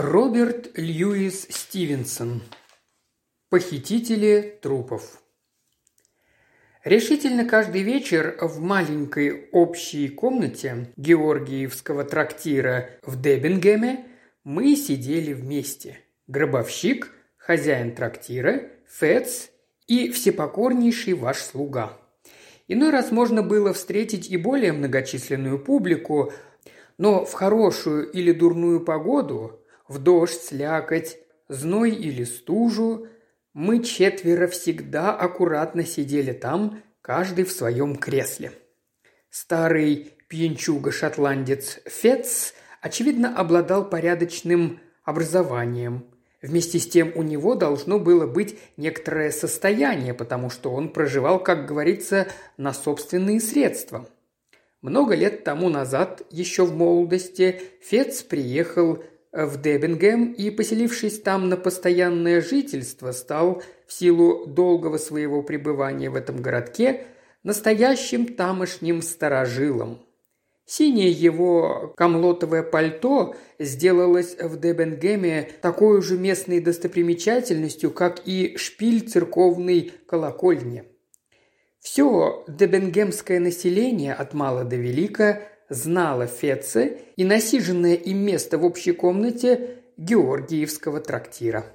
Роберт Льюис Стивенсон. Похитители трупов. Решительно каждый вечер в маленькой общей комнате Георгиевского трактира в Дебингеме мы сидели вместе. Гробовщик, хозяин трактира, Фец и всепокорнейший ваш слуга. Иной раз можно было встретить и более многочисленную публику, но в хорошую или дурную погоду, в дождь, слякоть, зной или стужу, мы четверо всегда аккуратно сидели там, каждый в своем кресле. Старый пьянчуга-шотландец Фетц, очевидно, обладал порядочным образованием – Вместе с тем у него должно было быть некоторое состояние, потому что он проживал, как говорится, на собственные средства. Много лет тому назад, еще в молодости, Фец приехал в Дебингем и, поселившись там на постоянное жительство, стал в силу долгого своего пребывания в этом городке настоящим тамошним старожилом – Синее его камлотовое пальто сделалось в Дебенгеме такой же местной достопримечательностью, как и шпиль церковной колокольни. Все дебенгемское население от мала до велика знало Феце и насиженное им место в общей комнате Георгиевского трактира.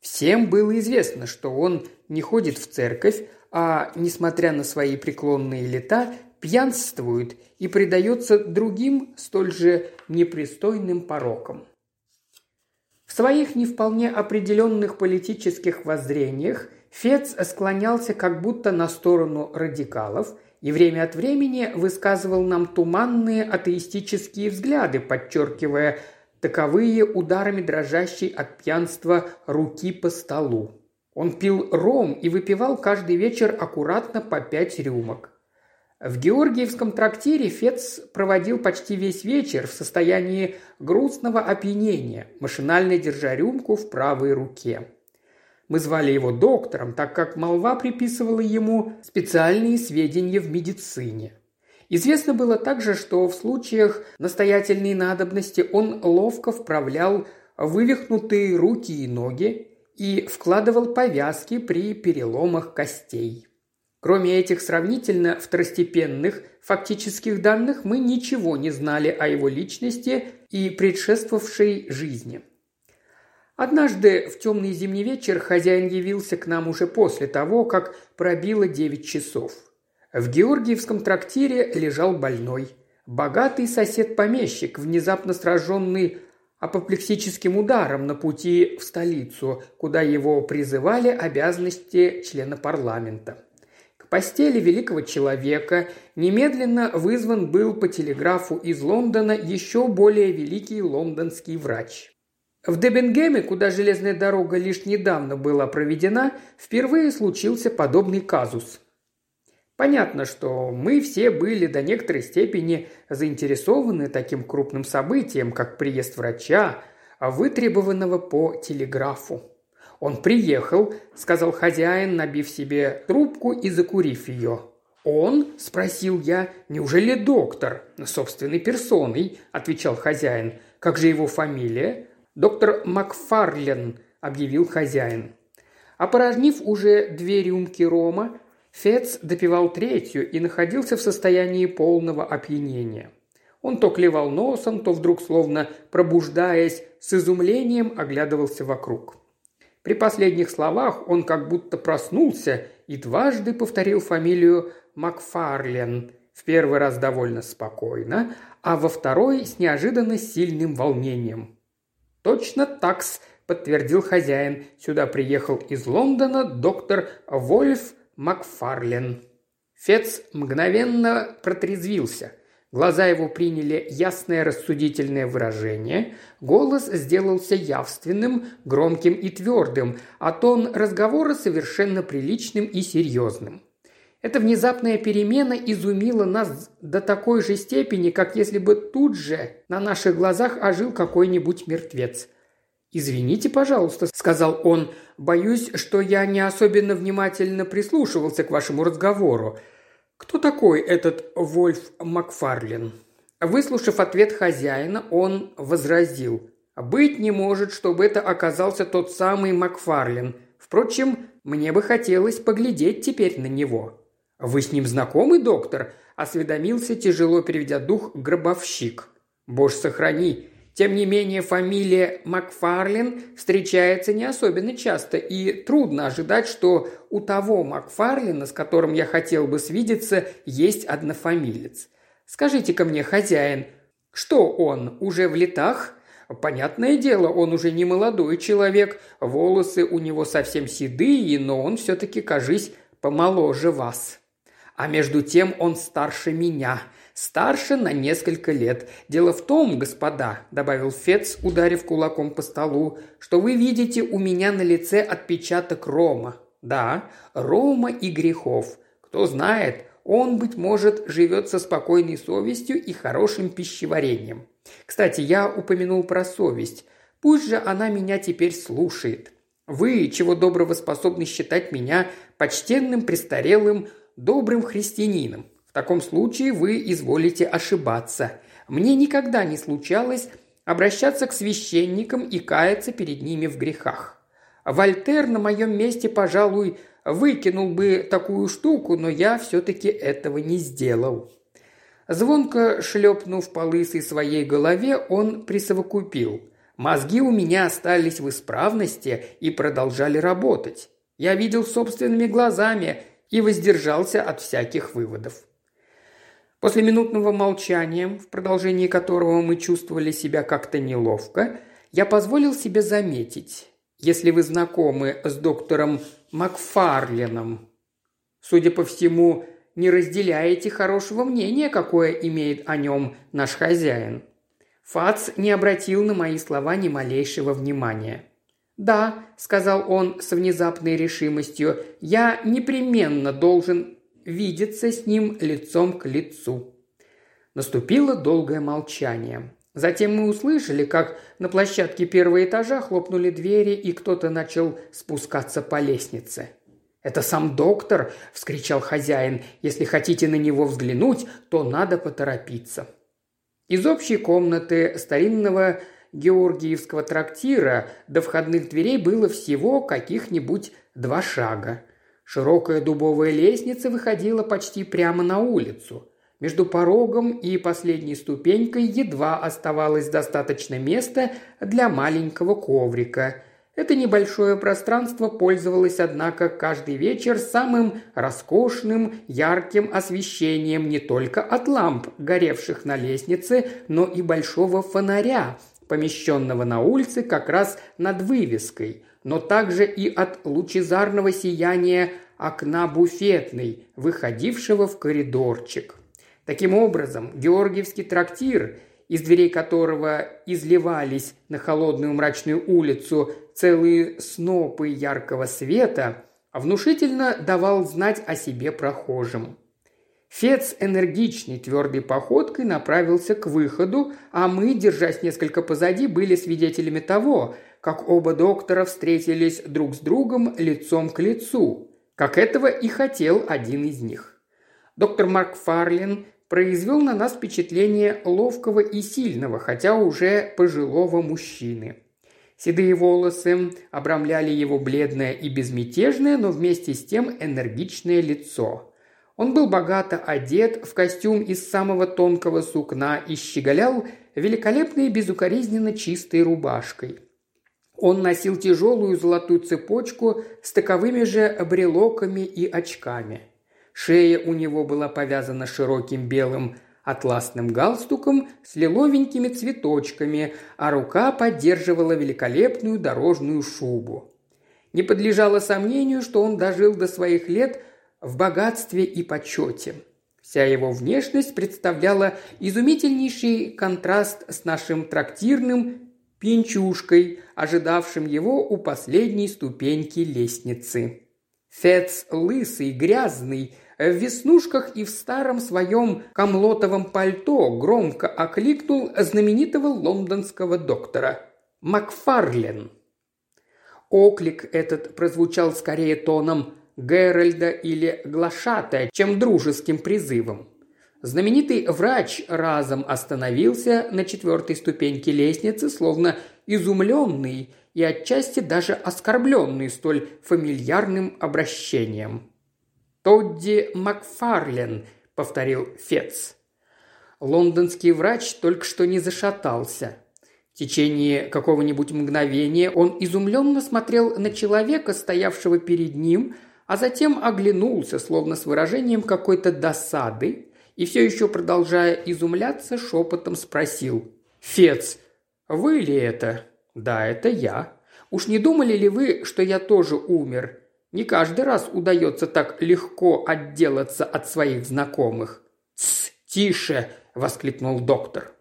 Всем было известно, что он не ходит в церковь, а, несмотря на свои преклонные лета, пьянствует и предается другим столь же непристойным порокам. В своих не вполне определенных политических воззрениях Фец склонялся как будто на сторону радикалов и время от времени высказывал нам туманные атеистические взгляды, подчеркивая таковые ударами дрожащей от пьянства руки по столу. Он пил ром и выпивал каждый вечер аккуратно по пять рюмок. В Георгиевском трактире Фец проводил почти весь вечер в состоянии грустного опьянения, машинально держа рюмку в правой руке. Мы звали его доктором, так как молва приписывала ему специальные сведения в медицине. Известно было также, что в случаях настоятельной надобности он ловко вправлял вывихнутые руки и ноги и вкладывал повязки при переломах костей. Кроме этих сравнительно второстепенных фактических данных, мы ничего не знали о его личности и предшествовавшей жизни. Однажды в темный зимний вечер хозяин явился к нам уже после того, как пробило девять часов. В Георгиевском трактире лежал больной. Богатый сосед-помещик, внезапно сраженный апоплексическим ударом на пути в столицу, куда его призывали обязанности члена парламента постели великого человека немедленно вызван был по телеграфу из Лондона еще более великий лондонский врач. В Дебенгеме, куда железная дорога лишь недавно была проведена, впервые случился подобный казус. Понятно, что мы все были до некоторой степени заинтересованы таким крупным событием, как приезд врача, вытребованного по телеграфу. «Он приехал», – сказал хозяин, набив себе трубку и закурив ее. «Он?» – спросил я. «Неужели доктор?» «Собственной персоной», – отвечал хозяин. «Как же его фамилия?» «Доктор Макфарлен», – объявил хозяин. Опорожнив уже две рюмки рома, Фец допивал третью и находился в состоянии полного опьянения. Он то клевал носом, то вдруг, словно пробуждаясь, с изумлением оглядывался вокруг. При последних словах он как будто проснулся и дважды повторил фамилию Макфарлен, в первый раз довольно спокойно, а во второй с неожиданно сильным волнением. «Точно такс», – подтвердил хозяин. «Сюда приехал из Лондона доктор Вольф Макфарлен». Фец мгновенно протрезвился – Глаза его приняли ясное рассудительное выражение, голос сделался явственным, громким и твердым, а тон разговора совершенно приличным и серьезным. Эта внезапная перемена изумила нас до такой же степени, как если бы тут же на наших глазах ожил какой-нибудь мертвец. «Извините, пожалуйста», – сказал он, – «боюсь, что я не особенно внимательно прислушивался к вашему разговору. Кто такой этот Вольф Макфарлин? Выслушав ответ хозяина, он возразил. Быть не может, чтобы это оказался тот самый Макфарлин. Впрочем, мне бы хотелось поглядеть теперь на него. «Вы с ним знакомы, доктор?» – осведомился, тяжело переведя дух, гробовщик. «Боже, сохрани! Тем не менее, фамилия Макфарлин встречается не особенно часто, и трудно ожидать, что у того Макфарлина, с которым я хотел бы свидеться, есть однофамилец. Скажите-ка мне, хозяин, что он, уже в летах?» Понятное дело, он уже не молодой человек, волосы у него совсем седые, но он все-таки, кажись, помоложе вас. А между тем он старше меня, Старше на несколько лет. Дело в том, господа, добавил Фец, ударив кулаком по столу, что вы видите у меня на лице отпечаток Рома. Да, Рома и грехов. Кто знает, он, быть может, живет со спокойной совестью и хорошим пищеварением. Кстати, я упомянул про совесть. Пусть же она меня теперь слушает. Вы, чего доброго, способны считать меня почтенным, престарелым, добрым христианином. В таком случае вы изволите ошибаться. Мне никогда не случалось обращаться к священникам и каяться перед ними в грехах. Вольтер на моем месте, пожалуй, выкинул бы такую штуку, но я все-таки этого не сделал. Звонко шлепнув по лысой своей голове, он присовокупил. Мозги у меня остались в исправности и продолжали работать. Я видел собственными глазами и воздержался от всяких выводов. После минутного молчания, в продолжении которого мы чувствовали себя как-то неловко, я позволил себе заметить, если вы знакомы с доктором Макфарленом, судя по всему, не разделяете хорошего мнения, какое имеет о нем наш хозяин. Фац не обратил на мои слова ни малейшего внимания. «Да», – сказал он с внезапной решимостью, – «я непременно должен видеться с ним лицом к лицу. Наступило долгое молчание. Затем мы услышали, как на площадке первого этажа хлопнули двери, и кто-то начал спускаться по лестнице. «Это сам доктор!» – вскричал хозяин. «Если хотите на него взглянуть, то надо поторопиться». Из общей комнаты старинного Георгиевского трактира до входных дверей было всего каких-нибудь два шага. Широкая дубовая лестница выходила почти прямо на улицу. Между порогом и последней ступенькой едва оставалось достаточно места для маленького коврика. Это небольшое пространство пользовалось, однако, каждый вечер самым роскошным, ярким освещением не только от ламп, горевших на лестнице, но и большого фонаря, помещенного на улице как раз над вывеской – но также и от лучезарного сияния окна буфетной, выходившего в коридорчик. Таким образом, Георгиевский трактир, из дверей которого изливались на холодную мрачную улицу целые снопы яркого света, внушительно давал знать о себе прохожим. Фец энергичной твердой походкой направился к выходу, а мы, держась несколько позади, были свидетелями того, как оба доктора встретились друг с другом лицом к лицу, как этого и хотел один из них. Доктор Марк Фарлин произвел на нас впечатление ловкого и сильного, хотя уже пожилого мужчины. Седые волосы обрамляли его бледное и безмятежное, но вместе с тем энергичное лицо. Он был богато одет в костюм из самого тонкого сукна и щеголял великолепной безукоризненно чистой рубашкой – он носил тяжелую золотую цепочку с таковыми же брелоками и очками. Шея у него была повязана широким белым атласным галстуком с лиловенькими цветочками, а рука поддерживала великолепную дорожную шубу. Не подлежало сомнению, что он дожил до своих лет в богатстве и почете. Вся его внешность представляла изумительнейший контраст с нашим трактирным пьянчушкой, ожидавшим его у последней ступеньки лестницы. Фец лысый, грязный, в веснушках и в старом своем комлотовом пальто громко окликнул знаменитого лондонского доктора Макфарлен. Оклик этот прозвучал скорее тоном Геральда или Глашатая, чем дружеским призывом. Знаменитый врач разом остановился на четвертой ступеньке лестницы, словно изумленный и отчасти даже оскорбленный столь фамильярным обращением. «Тодди Макфарлен», — повторил Фец. Лондонский врач только что не зашатался. В течение какого-нибудь мгновения он изумленно смотрел на человека, стоявшего перед ним, а затем оглянулся, словно с выражением какой-то досады, и все еще продолжая изумляться, шепотом спросил. «Фец, вы ли это?» «Да, это я. Уж не думали ли вы, что я тоже умер? Не каждый раз удается так легко отделаться от своих знакомых». «Тсс, тише!» – воскликнул доктор.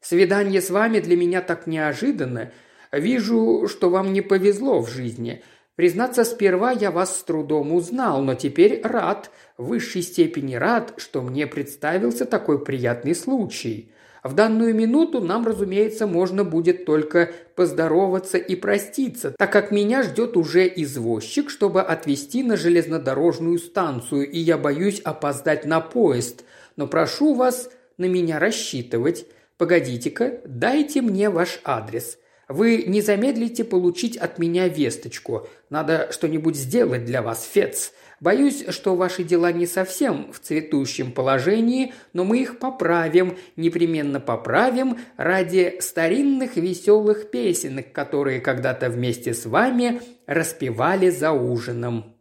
«Свидание с вами для меня так неожиданно. Вижу, что вам не повезло в жизни. Признаться, сперва я вас с трудом узнал, но теперь рад, в высшей степени рад, что мне представился такой приятный случай. В данную минуту нам, разумеется, можно будет только поздороваться и проститься, так как меня ждет уже извозчик, чтобы отвезти на железнодорожную станцию, и я боюсь опоздать на поезд. Но прошу вас на меня рассчитывать. Погодите-ка, дайте мне ваш адрес. Вы не замедлите получить от меня весточку. Надо что-нибудь сделать для вас, Фец. Боюсь, что ваши дела не совсем в цветущем положении, но мы их поправим, непременно поправим ради старинных веселых песенок, которые когда-то вместе с вами распевали за ужином.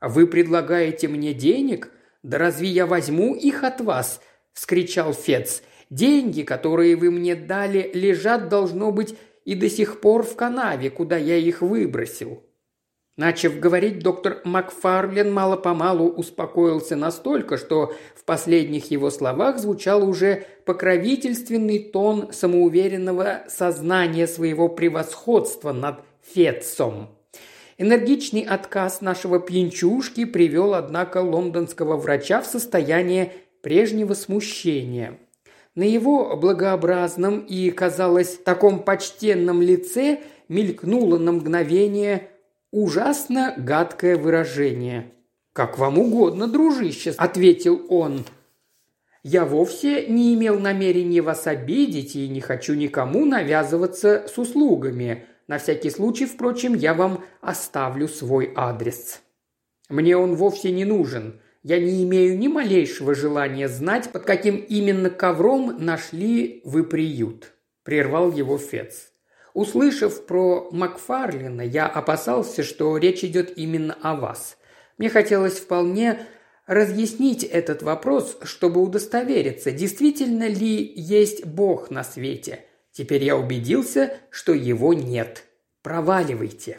Вы предлагаете мне денег? Да разве я возьму их от вас? – вскричал Фец. Деньги, которые вы мне дали, лежат, должно быть, и до сих пор в канаве, куда я их выбросил». Начав говорить, доктор Макфарлен мало-помалу успокоился настолько, что в последних его словах звучал уже покровительственный тон самоуверенного сознания своего превосходства над Фетцом. Энергичный отказ нашего пьянчушки привел, однако, лондонского врача в состояние прежнего смущения. На его благообразном и, казалось, таком почтенном лице мелькнуло на мгновение ужасно гадкое выражение. «Как вам угодно, дружище», – ответил он. «Я вовсе не имел намерения вас обидеть и не хочу никому навязываться с услугами. На всякий случай, впрочем, я вам оставлю свой адрес. Мне он вовсе не нужен. Я не имею ни малейшего желания знать, под каким именно ковром нашли вы приют», – прервал его Фец. Услышав про Макфарлина, я опасался, что речь идет именно о вас. Мне хотелось вполне разъяснить этот вопрос, чтобы удостовериться, действительно ли есть Бог на свете. Теперь я убедился, что его нет. Проваливайте.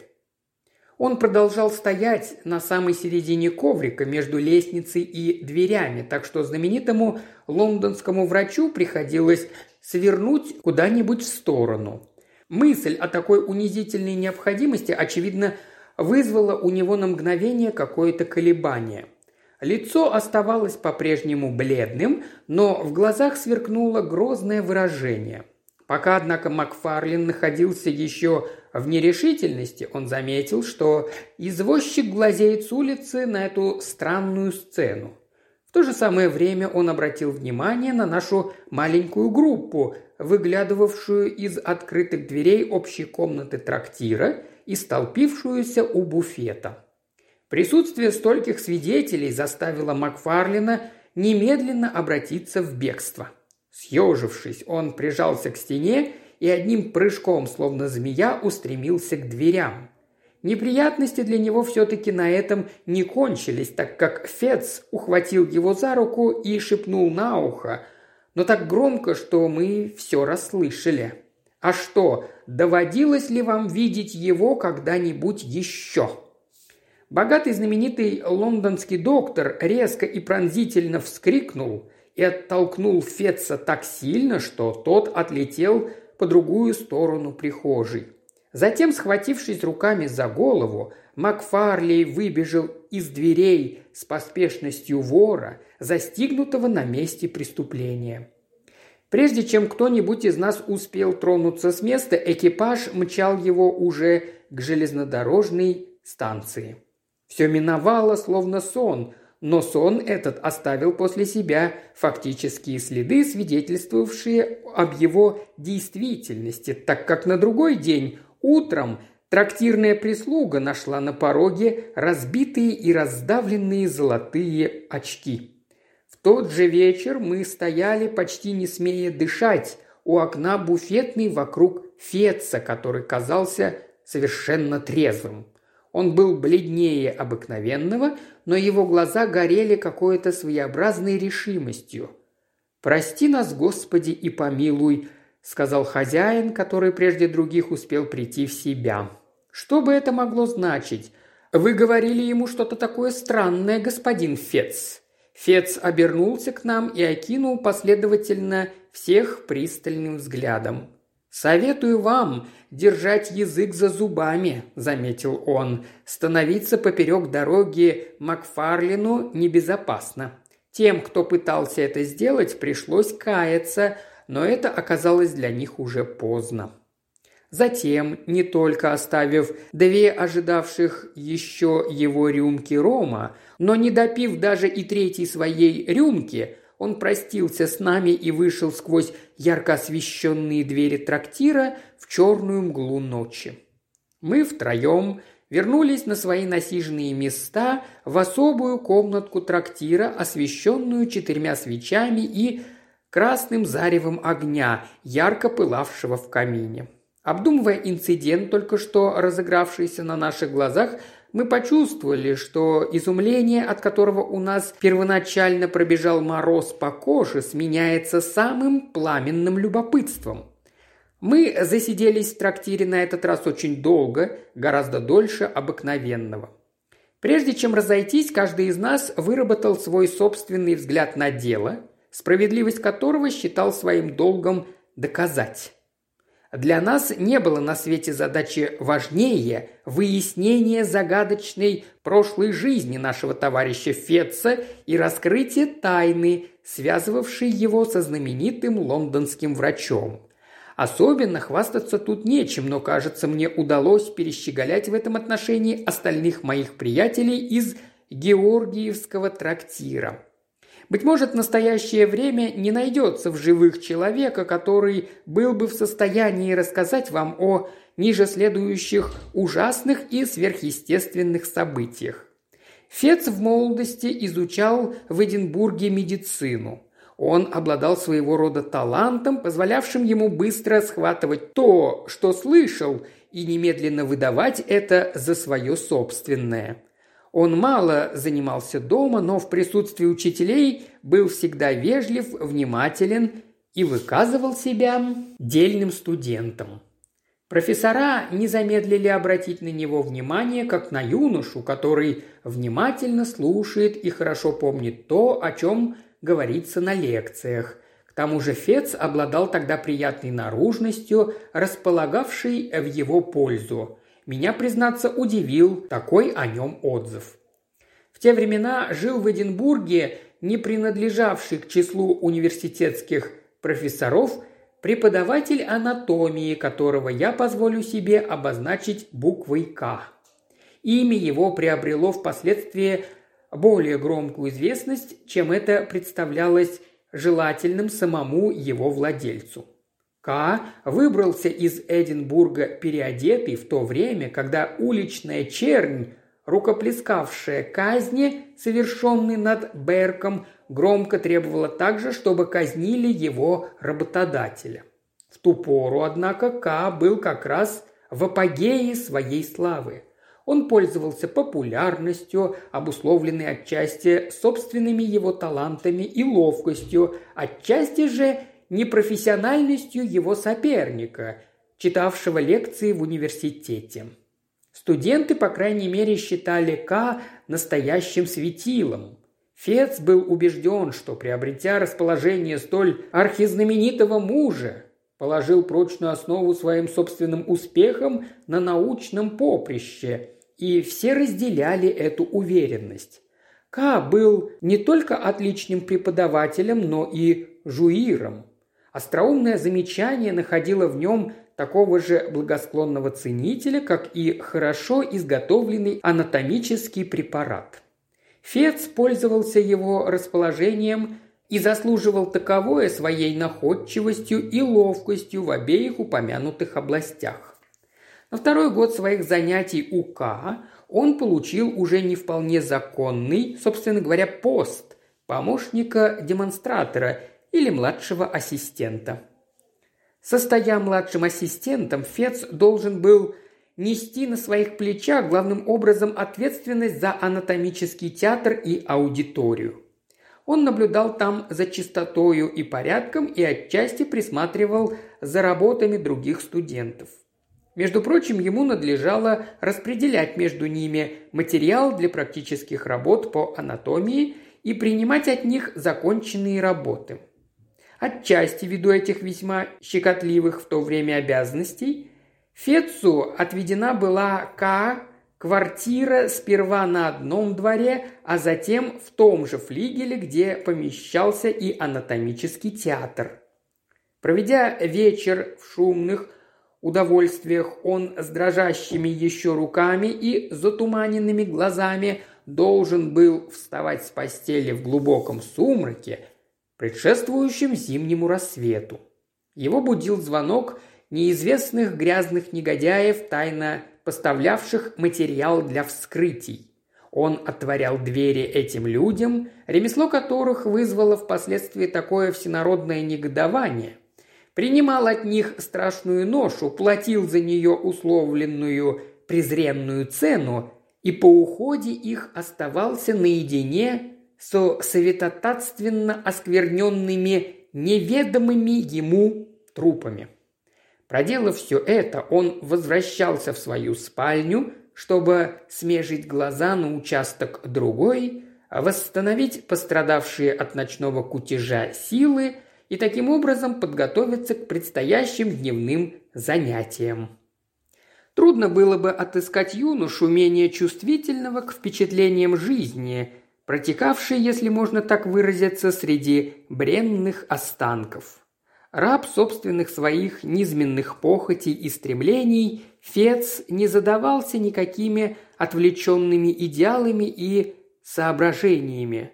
Он продолжал стоять на самой середине коврика между лестницей и дверями, так что знаменитому лондонскому врачу приходилось свернуть куда-нибудь в сторону. Мысль о такой унизительной необходимости, очевидно, вызвала у него на мгновение какое-то колебание. Лицо оставалось по-прежнему бледным, но в глазах сверкнуло грозное выражение. Пока, однако, Макфарлин находился еще в нерешительности, он заметил, что извозчик глазеет с улицы на эту странную сцену. В то же самое время он обратил внимание на нашу маленькую группу, выглядывавшую из открытых дверей общей комнаты трактира и столпившуюся у буфета. Присутствие стольких свидетелей заставило Макфарлина немедленно обратиться в бегство – Съежившись, он прижался к стене и одним прыжком, словно змея, устремился к дверям. Неприятности для него все-таки на этом не кончились, так как Фец ухватил его за руку и шепнул на ухо, но так громко, что мы все расслышали. «А что, доводилось ли вам видеть его когда-нибудь еще?» Богатый знаменитый лондонский доктор резко и пронзительно вскрикнул – и оттолкнул Фетца так сильно, что тот отлетел по другую сторону прихожей. Затем, схватившись руками за голову, Макфарлей выбежал из дверей с поспешностью вора, застигнутого на месте преступления. Прежде чем кто-нибудь из нас успел тронуться с места, экипаж мчал его уже к железнодорожной станции. Все миновало, словно сон, но сон этот оставил после себя фактические следы, свидетельствовавшие об его действительности, так как на другой день утром трактирная прислуга нашла на пороге разбитые и раздавленные золотые очки. В тот же вечер мы стояли, почти не смея дышать, у окна буфетной вокруг Феца, который казался совершенно трезвым. Он был бледнее обыкновенного, но его глаза горели какой-то своеобразной решимостью. «Прости нас, Господи, и помилуй», — сказал хозяин, который прежде других успел прийти в себя. «Что бы это могло значить? Вы говорили ему что-то такое странное, господин Фец». Фец обернулся к нам и окинул последовательно всех пристальным взглядом. «Советую вам держать язык за зубами», – заметил он. «Становиться поперек дороги Макфарлину небезопасно. Тем, кто пытался это сделать, пришлось каяться, но это оказалось для них уже поздно». Затем, не только оставив две ожидавших еще его рюмки рома, но не допив даже и третьей своей рюмки, он простился с нами и вышел сквозь ярко освещенные двери трактира в черную мглу ночи. Мы втроем вернулись на свои насиженные места в особую комнатку трактира, освещенную четырьмя свечами и красным заревом огня, ярко пылавшего в камине. Обдумывая инцидент, только что разыгравшийся на наших глазах, мы почувствовали, что изумление, от которого у нас первоначально пробежал мороз по коже, сменяется самым пламенным любопытством. Мы засиделись в трактире на этот раз очень долго, гораздо дольше обыкновенного. Прежде чем разойтись, каждый из нас выработал свой собственный взгляд на дело, справедливость которого считал своим долгом доказать. Для нас не было на свете задачи важнее выяснения загадочной прошлой жизни нашего товарища Фетца и раскрытие тайны, связывавшей его со знаменитым лондонским врачом. Особенно хвастаться тут нечем, но, кажется, мне удалось перещеголять в этом отношении остальных моих приятелей из Георгиевского трактира. Быть может, в настоящее время не найдется в живых человека, который был бы в состоянии рассказать вам о ниже следующих ужасных и сверхъестественных событиях. Фец в молодости изучал в Эдинбурге медицину. Он обладал своего рода талантом, позволявшим ему быстро схватывать то, что слышал, и немедленно выдавать это за свое собственное – он мало занимался дома, но в присутствии учителей был всегда вежлив, внимателен и выказывал себя дельным студентом. Профессора не замедлили обратить на него внимание, как на юношу, который внимательно слушает и хорошо помнит то, о чем говорится на лекциях. К тому же Фец обладал тогда приятной наружностью, располагавшей в его пользу. Меня, признаться, удивил такой о нем отзыв. В те времена жил в Эдинбурге, не принадлежавший к числу университетских профессоров, преподаватель анатомии, которого я позволю себе обозначить буквой «К». Имя его приобрело впоследствии более громкую известность, чем это представлялось желательным самому его владельцу. К выбрался из Эдинбурга переодетый в то время, когда уличная чернь, рукоплескавшая казни, совершенной над Берком, громко требовала также, чтобы казнили его работодателя. В ту пору, однако, К был как раз в апогее своей славы. Он пользовался популярностью, обусловленной отчасти собственными его талантами и ловкостью, отчасти же непрофессиональностью его соперника, читавшего лекции в университете. Студенты, по крайней мере, считали К настоящим светилом. Фец был убежден, что, приобретя расположение столь архизнаменитого мужа, положил прочную основу своим собственным успехам на научном поприще, и все разделяли эту уверенность. К был не только отличным преподавателем, но и жуиром. Остроумное замечание находило в нем такого же благосклонного ценителя, как и хорошо изготовленный анатомический препарат. Фец пользовался его расположением и заслуживал таковое своей находчивостью и ловкостью в обеих упомянутых областях. На второй год своих занятий у К он получил уже не вполне законный, собственно говоря, пост помощника демонстратора или младшего ассистента. Состоя младшим ассистентом, Фец должен был нести на своих плечах главным образом ответственность за анатомический театр и аудиторию. Он наблюдал там за чистотою и порядком и отчасти присматривал за работами других студентов. Между прочим, ему надлежало распределять между ними материал для практических работ по анатомии и принимать от них законченные работы. Отчасти ввиду этих весьма щекотливых в то время обязанностей, Фетцу отведена была К квартира сперва на одном дворе, а затем в том же флигеле, где помещался и анатомический театр. Проведя вечер в шумных, удовольствиях он с дрожащими еще руками и затуманенными глазами должен был вставать с постели в глубоком сумраке, предшествующем зимнему рассвету. Его будил звонок неизвестных грязных негодяев, тайно поставлявших материал для вскрытий. Он отворял двери этим людям, ремесло которых вызвало впоследствии такое всенародное негодование – принимал от них страшную ношу, платил за нее условленную презренную цену и по уходе их оставался наедине со советотатственно оскверненными неведомыми ему трупами. Проделав все это, он возвращался в свою спальню, чтобы смежить глаза на участок другой, восстановить пострадавшие от ночного кутежа силы – и таким образом подготовиться к предстоящим дневным занятиям. Трудно было бы отыскать юношу менее чувствительного к впечатлениям жизни, протекавшей, если можно так выразиться, среди бренных останков. Раб собственных своих низменных похотей и стремлений, Фец не задавался никакими отвлеченными идеалами и соображениями.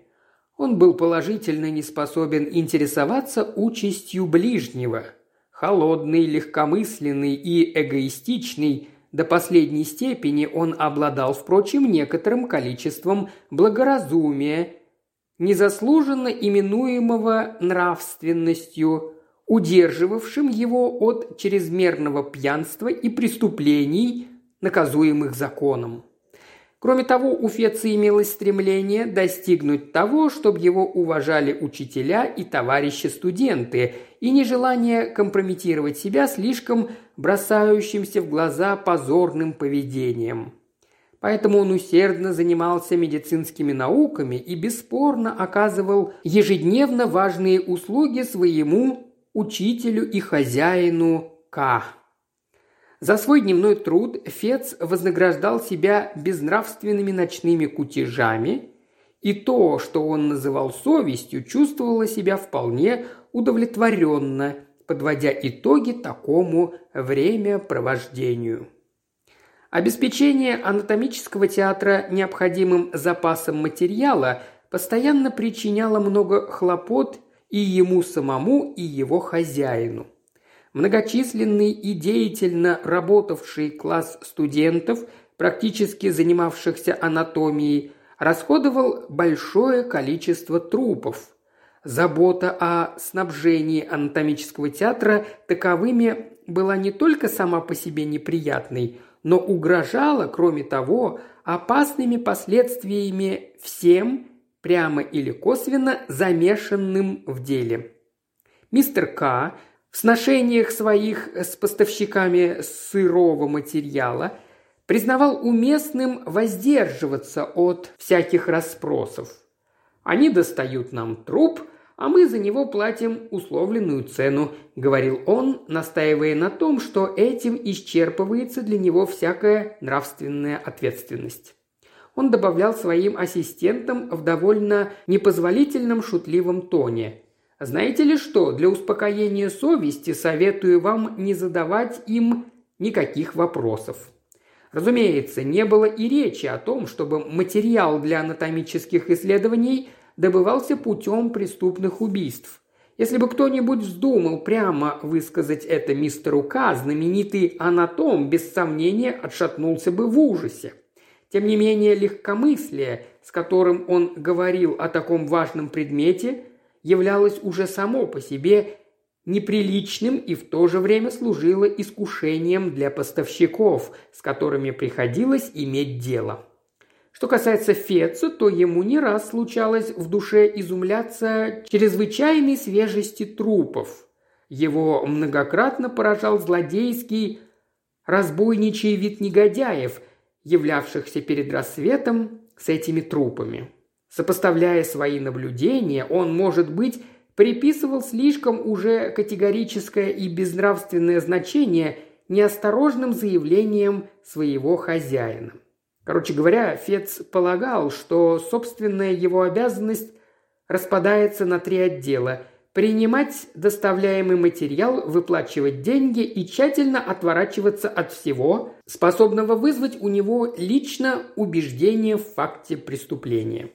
Он был положительно не способен интересоваться участью ближнего. Холодный, легкомысленный и эгоистичный до последней степени он обладал, впрочем, некоторым количеством благоразумия, незаслуженно именуемого нравственностью, удерживавшим его от чрезмерного пьянства и преступлений, наказуемых законом. Кроме того, у Феца имелось стремление достигнуть того, чтобы его уважали учителя и товарищи-студенты, и нежелание компрометировать себя слишком бросающимся в глаза позорным поведением. Поэтому он усердно занимался медицинскими науками и бесспорно оказывал ежедневно важные услуги своему учителю и хозяину К. За свой дневной труд Фец вознаграждал себя безнравственными ночными кутежами, и то, что он называл совестью, чувствовало себя вполне удовлетворенно, подводя итоги такому времяпровождению. Обеспечение анатомического театра необходимым запасом материала постоянно причиняло много хлопот и ему самому, и его хозяину. Многочисленный и деятельно работавший класс студентов, практически занимавшихся анатомией, расходовал большое количество трупов. Забота о снабжении анатомического театра таковыми была не только сама по себе неприятной, но угрожала, кроме того, опасными последствиями всем, прямо или косвенно замешанным в деле. Мистер К в сношениях своих с поставщиками сырого материала признавал уместным воздерживаться от всяких расспросов. Они достают нам труп, а мы за него платим условленную цену», – говорил он, настаивая на том, что этим исчерпывается для него всякая нравственная ответственность. Он добавлял своим ассистентам в довольно непозволительном шутливом тоне. Знаете ли что, для успокоения совести советую вам не задавать им никаких вопросов. Разумеется, не было и речи о том, чтобы материал для анатомических исследований добывался путем преступных убийств. Если бы кто-нибудь вздумал прямо высказать это мистеру К, знаменитый анатом без сомнения отшатнулся бы в ужасе. Тем не менее, легкомыслие, с которым он говорил о таком важном предмете, являлось уже само по себе неприличным и в то же время служило искушением для поставщиков, с которыми приходилось иметь дело. Что касается Феца, то ему не раз случалось в душе изумляться чрезвычайной свежести трупов. Его многократно поражал злодейский, разбойничий вид негодяев, являвшихся перед рассветом с этими трупами. Сопоставляя свои наблюдения, он, может быть, приписывал слишком уже категорическое и безнравственное значение неосторожным заявлениям своего хозяина. Короче говоря, Фец полагал, что собственная его обязанность распадается на три отдела – принимать доставляемый материал, выплачивать деньги и тщательно отворачиваться от всего, способного вызвать у него лично убеждение в факте преступления.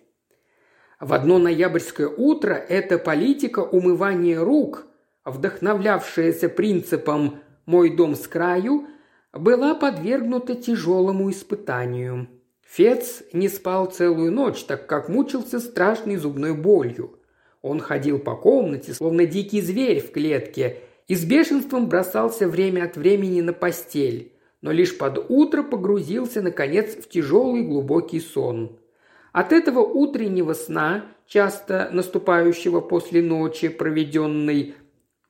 В одно ноябрьское утро эта политика умывания рук, вдохновлявшаяся принципом «мой дом с краю», была подвергнута тяжелому испытанию. Фец не спал целую ночь, так как мучился страшной зубной болью. Он ходил по комнате, словно дикий зверь в клетке, и с бешенством бросался время от времени на постель, но лишь под утро погрузился, наконец, в тяжелый глубокий сон. От этого утреннего сна, часто наступающего после ночи, проведенной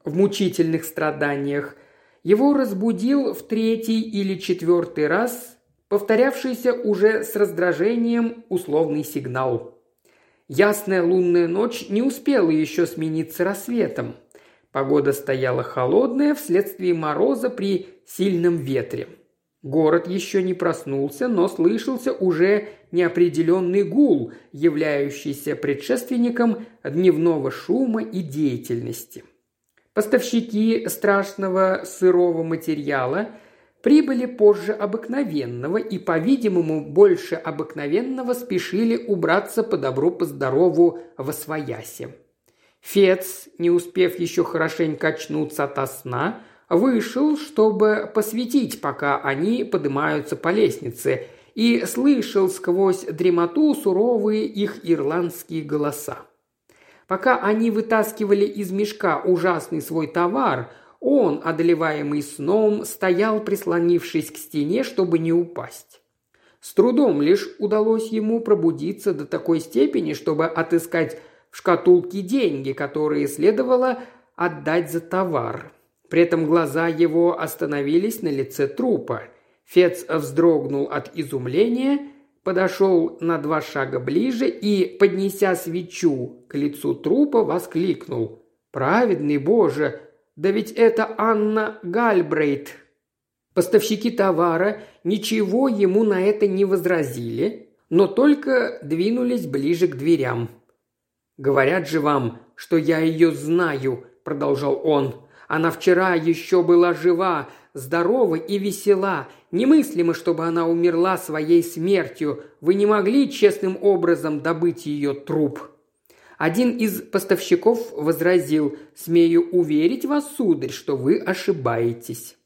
в мучительных страданиях, его разбудил в третий или четвертый раз повторявшийся уже с раздражением условный сигнал. Ясная лунная ночь не успела еще смениться рассветом. Погода стояла холодная вследствие мороза при сильном ветре. Город еще не проснулся, но слышался уже неопределенный гул, являющийся предшественником дневного шума и деятельности. Поставщики страшного сырого материала прибыли позже обыкновенного и, по-видимому, больше обыкновенного спешили убраться по добру по здорову во своясе. Фец, не успев еще хорошенько очнуться ото сна, вышел, чтобы посветить, пока они поднимаются по лестнице, и слышал сквозь дремоту суровые их ирландские голоса. Пока они вытаскивали из мешка ужасный свой товар, он, одолеваемый сном, стоял, прислонившись к стене, чтобы не упасть. С трудом лишь удалось ему пробудиться до такой степени, чтобы отыскать в шкатулке деньги, которые следовало отдать за товар. При этом глаза его остановились на лице трупа. Фец вздрогнул от изумления подошел на два шага ближе и, поднеся свечу к лицу трупа, воскликнул. «Праведный Боже! Да ведь это Анна Гальбрейт!» Поставщики товара ничего ему на это не возразили, но только двинулись ближе к дверям. «Говорят же вам, что я ее знаю», – продолжал он. «Она вчера еще была жива, здорова и весела. Немыслимо, чтобы она умерла своей смертью. Вы не могли честным образом добыть ее труп». Один из поставщиков возразил, «Смею уверить вас, сударь, что вы ошибаетесь».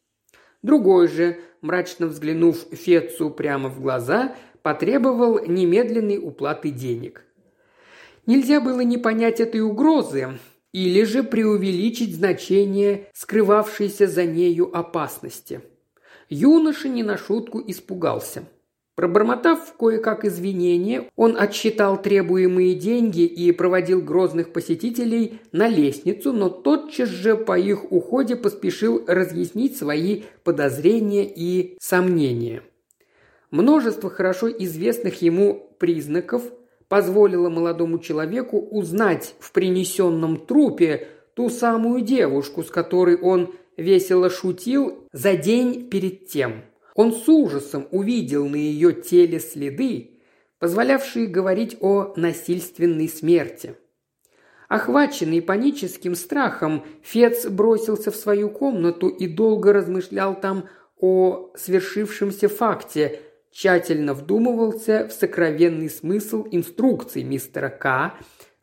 Другой же, мрачно взглянув Фецу прямо в глаза, потребовал немедленной уплаты денег. Нельзя было не понять этой угрозы, или же преувеличить значение скрывавшейся за нею опасности. Юноша не на шутку испугался. Пробормотав кое-как извинения, он отсчитал требуемые деньги и проводил грозных посетителей на лестницу, но тотчас же по их уходе поспешил разъяснить свои подозрения и сомнения. Множество хорошо известных ему признаков – позволило молодому человеку узнать в принесенном трупе ту самую девушку, с которой он весело шутил за день перед тем. Он с ужасом увидел на ее теле следы, позволявшие говорить о насильственной смерти. Охваченный паническим страхом, Фец бросился в свою комнату и долго размышлял там о свершившемся факте, тщательно вдумывался в сокровенный смысл инструкций мистера К,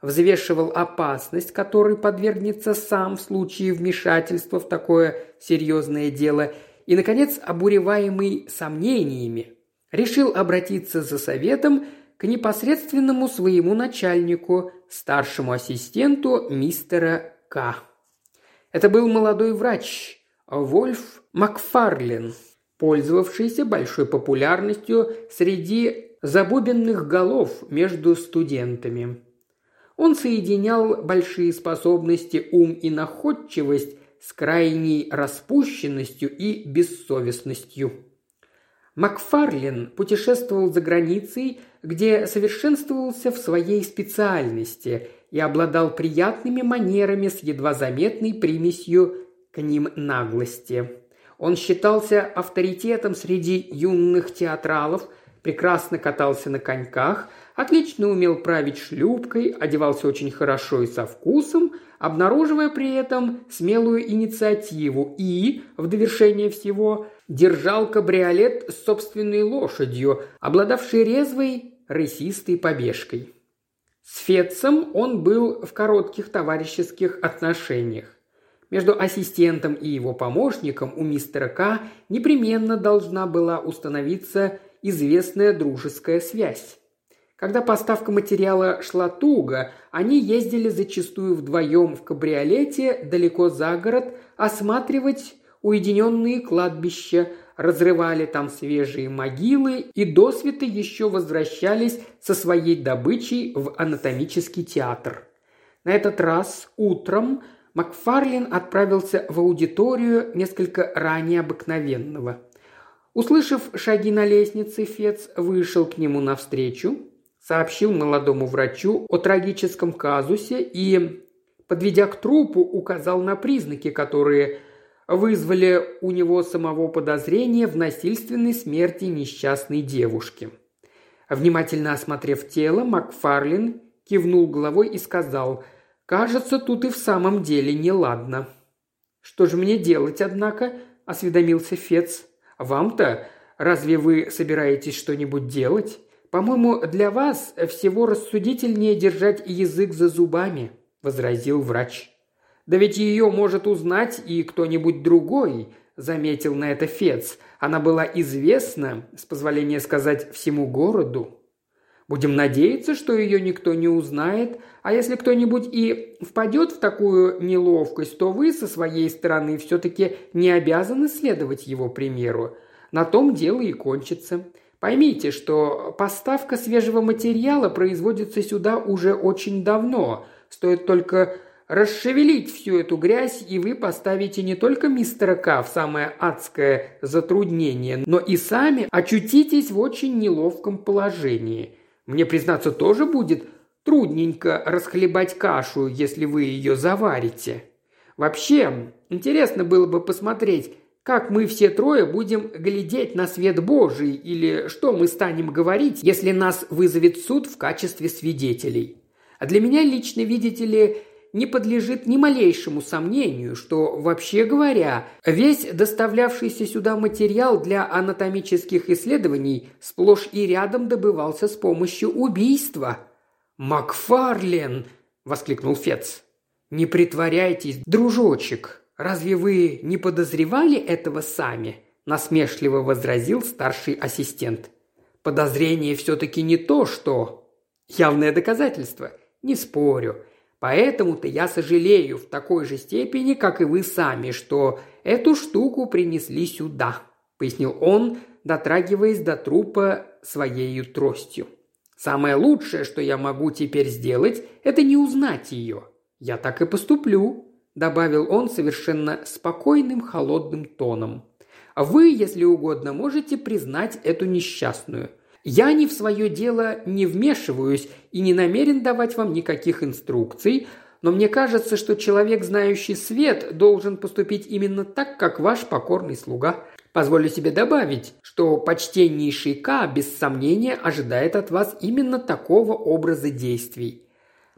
взвешивал опасность, которой подвергнется сам в случае вмешательства в такое серьезное дело, и, наконец, обуреваемый сомнениями, решил обратиться за советом к непосредственному своему начальнику, старшему ассистенту мистера К. Это был молодой врач Вольф Макфарлен, пользовавшийся большой популярностью среди забубенных голов между студентами. Он соединял большие способности ум и находчивость с крайней распущенностью и бессовестностью. Макфарлин путешествовал за границей, где совершенствовался в своей специальности и обладал приятными манерами с едва заметной примесью к ним наглости. Он считался авторитетом среди юных театралов, прекрасно катался на коньках, отлично умел править шлюпкой, одевался очень хорошо и со вкусом, обнаруживая при этом смелую инициативу и, в довершение всего, держал кабриолет с собственной лошадью, обладавшей резвой, рысистой побежкой. С Фетцем он был в коротких товарищеских отношениях. Между ассистентом и его помощником у мистера К непременно должна была установиться известная дружеская связь. Когда поставка материала шла туго, они ездили зачастую вдвоем в кабриолете далеко за город осматривать уединенные кладбища, разрывали там свежие могилы и досветы еще возвращались со своей добычей в анатомический театр. На этот раз утром Макфарлин отправился в аудиторию несколько ранее обыкновенного. Услышав шаги на лестнице, Фец вышел к нему навстречу, сообщил молодому врачу о трагическом казусе и, подведя к трупу, указал на признаки, которые вызвали у него самого подозрение в насильственной смерти несчастной девушки. Внимательно осмотрев тело, Макфарлин кивнул головой и сказал «Кажется, тут и в самом деле неладно». «Что же мне делать, однако?» – осведомился Фец. «Вам-то? Разве вы собираетесь что-нибудь делать? «По-моему, для вас всего рассудительнее держать язык за зубами», – возразил врач. «Да ведь ее может узнать и кто-нибудь другой», – заметил на это Фец. «Она была известна, с позволения сказать, всему городу». Будем надеяться, что ее никто не узнает, а если кто-нибудь и впадет в такую неловкость, то вы со своей стороны все-таки не обязаны следовать его примеру. На том дело и кончится. Поймите, что поставка свежего материала производится сюда уже очень давно. Стоит только расшевелить всю эту грязь, и вы поставите не только мистера К в самое адское затруднение, но и сами очутитесь в очень неловком положении. Мне, признаться, тоже будет трудненько расхлебать кашу, если вы ее заварите. Вообще, интересно было бы посмотреть, как мы все трое будем глядеть на свет Божий или что мы станем говорить, если нас вызовет суд в качестве свидетелей? А для меня лично, видите ли, не подлежит ни малейшему сомнению, что, вообще говоря, весь доставлявшийся сюда материал для анатомических исследований сплошь и рядом добывался с помощью убийства. «Макфарлен!» – воскликнул Фец. «Не притворяйтесь, дружочек!» «Разве вы не подозревали этого сами?» – насмешливо возразил старший ассистент. «Подозрение все-таки не то, что...» «Явное доказательство. Не спорю. Поэтому-то я сожалею в такой же степени, как и вы сами, что эту штуку принесли сюда», – пояснил он, дотрагиваясь до трупа своей тростью. «Самое лучшее, что я могу теперь сделать, это не узнать ее. Я так и поступлю. – добавил он совершенно спокойным, холодным тоном. «Вы, если угодно, можете признать эту несчастную. Я ни в свое дело не вмешиваюсь и не намерен давать вам никаких инструкций, но мне кажется, что человек, знающий свет, должен поступить именно так, как ваш покорный слуга. Позволю себе добавить, что почтеннейший К, без сомнения, ожидает от вас именно такого образа действий.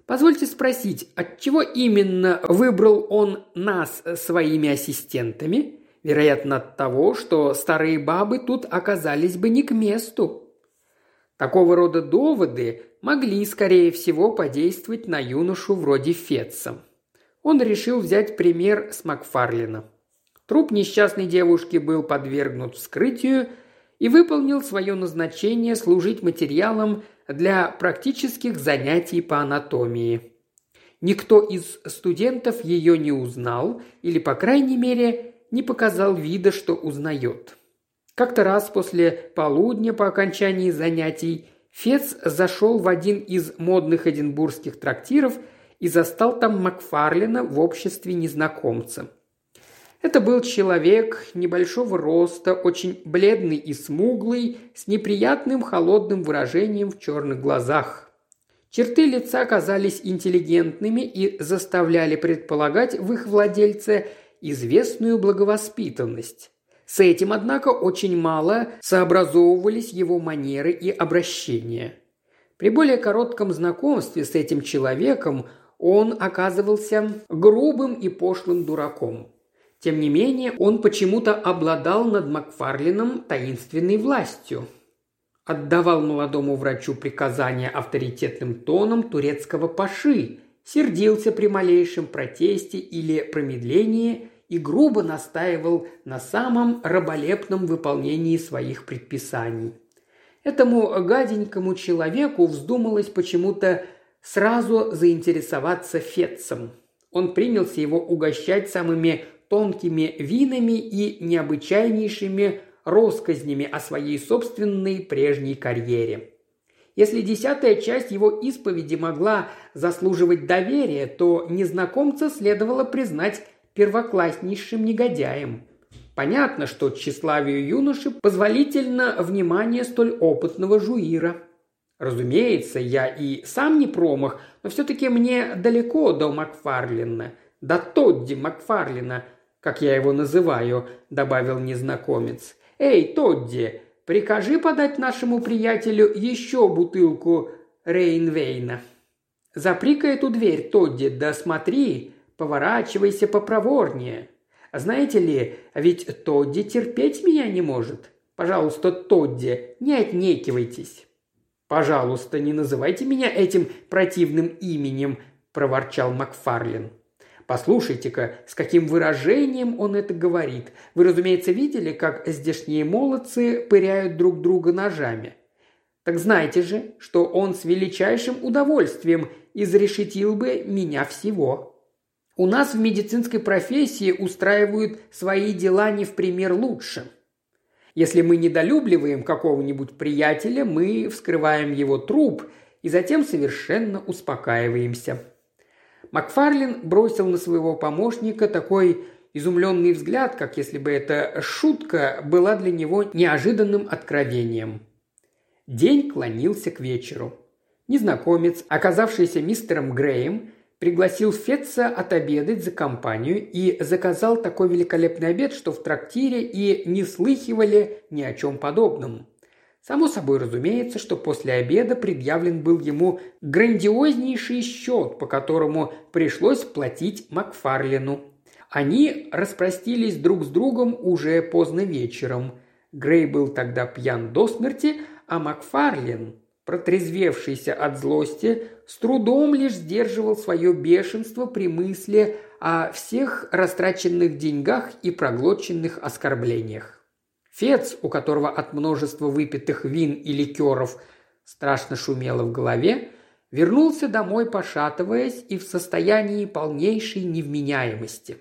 Позвольте спросить, от чего именно выбрал он нас своими ассистентами? Вероятно, от того, что старые бабы тут оказались бы не к месту. Такого рода доводы могли, скорее всего, подействовать на юношу вроде Фетца. Он решил взять пример с Макфарлина. Труп несчастной девушки был подвергнут вскрытию и выполнил свое назначение служить материалом для практических занятий по анатомии. Никто из студентов ее не узнал или, по крайней мере, не показал вида, что узнает. Как-то раз после полудня по окончании занятий Фец зашел в один из модных эдинбургских трактиров и застал там Макфарлина в обществе незнакомца. Это был человек небольшого роста, очень бледный и смуглый, с неприятным холодным выражением в черных глазах. Черты лица казались интеллигентными и заставляли предполагать в их владельце известную благовоспитанность. С этим, однако, очень мало сообразовывались его манеры и обращения. При более коротком знакомстве с этим человеком он оказывался грубым и пошлым дураком. Тем не менее, он почему-то обладал над Макфарлином таинственной властью. Отдавал молодому врачу приказания авторитетным тоном турецкого паши, сердился при малейшем протесте или промедлении и грубо настаивал на самом раболепном выполнении своих предписаний. Этому гаденькому человеку вздумалось почему-то сразу заинтересоваться Фетцем. Он принялся его угощать самыми тонкими винами и необычайнейшими россказнями о своей собственной прежней карьере. Если десятая часть его исповеди могла заслуживать доверия, то незнакомца следовало признать первокласснейшим негодяем. Понятно, что тщеславию юноши позволительно внимание столь опытного жуира. Разумеется, я и сам не промах, но все-таки мне далеко до Макфарлина, до Тодди Макфарлина, как я его называю», – добавил незнакомец. «Эй, Тодди, прикажи подать нашему приятелю еще бутылку Рейнвейна». «Запри-ка эту дверь, Тодди, да смотри, Поворачивайся попроворнее. Знаете ли, ведь Тодди терпеть меня не может. Пожалуйста, Тодди, не отнекивайтесь». «Пожалуйста, не называйте меня этим противным именем», – проворчал Макфарлин. Послушайте-ка, с каким выражением он это говорит. Вы, разумеется, видели, как здешние молодцы пыряют друг друга ножами. Так знаете же, что он с величайшим удовольствием изрешетил бы меня всего. У нас в медицинской профессии устраивают свои дела не в пример лучше. Если мы недолюбливаем какого-нибудь приятеля, мы вскрываем его труп и затем совершенно успокаиваемся. Макфарлин бросил на своего помощника такой изумленный взгляд, как если бы эта шутка была для него неожиданным откровением. День клонился к вечеру. Незнакомец, оказавшийся мистером Греем, пригласил Фетца отобедать за компанию и заказал такой великолепный обед, что в трактире и не слыхивали ни о чем подобном. Само собой разумеется, что после обеда предъявлен был ему грандиознейший счет, по которому пришлось платить Макфарлину. Они распростились друг с другом уже поздно вечером. Грей был тогда пьян до смерти, а Макфарлин, протрезвевшийся от злости, с трудом лишь сдерживал свое бешенство при мысли о всех растраченных деньгах и проглоченных оскорблениях. Фец, у которого от множества выпитых вин и ликеров страшно шумело в голове, вернулся домой, пошатываясь и в состоянии полнейшей невменяемости.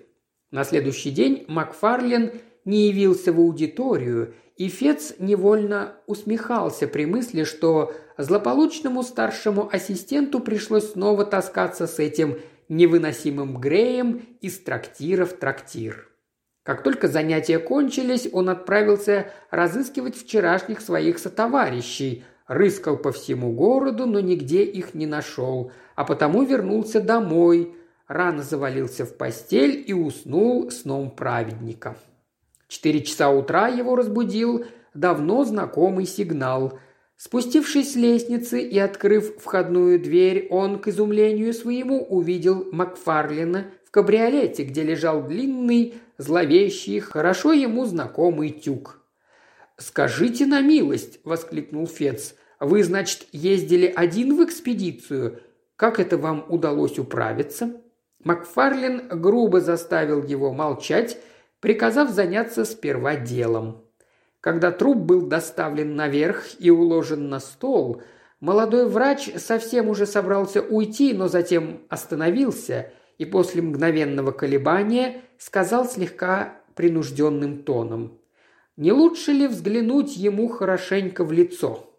На следующий день Макфарлен не явился в аудиторию, и Фец невольно усмехался при мысли, что злополучному старшему ассистенту пришлось снова таскаться с этим невыносимым Греем из трактира в трактир. Как только занятия кончились, он отправился разыскивать вчерашних своих сотоварищей, рыскал по всему городу, но нигде их не нашел, а потому вернулся домой, рано завалился в постель и уснул сном праведника. Четыре часа утра его разбудил давно знакомый сигнал. Спустившись с лестницы и открыв входную дверь, он, к изумлению своему, увидел Макфарлина кабриолете, где лежал длинный, зловещий, хорошо ему знакомый тюк. «Скажите на милость!» – воскликнул Фец. «Вы, значит, ездили один в экспедицию? Как это вам удалось управиться?» Макфарлин грубо заставил его молчать, приказав заняться сперва делом. Когда труп был доставлен наверх и уложен на стол, молодой врач совсем уже собрался уйти, но затем остановился и после мгновенного колебания сказал слегка принужденным тоном. «Не лучше ли взглянуть ему хорошенько в лицо?»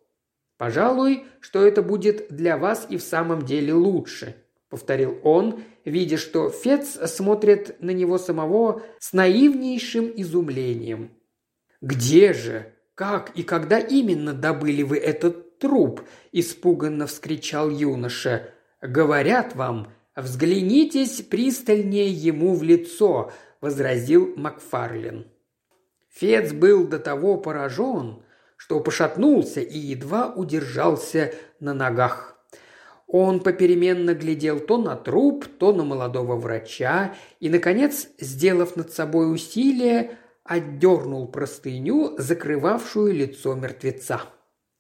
«Пожалуй, что это будет для вас и в самом деле лучше», — повторил он, видя, что Фец смотрит на него самого с наивнейшим изумлением. «Где же? Как и когда именно добыли вы этот труп?» – испуганно вскричал юноша. «Говорят вам, взглянитесь пристальнее ему в лицо», – возразил Макфарлин. Фец был до того поражен, что пошатнулся и едва удержался на ногах. Он попеременно глядел то на труп, то на молодого врача и, наконец, сделав над собой усилие, отдернул простыню, закрывавшую лицо мертвеца.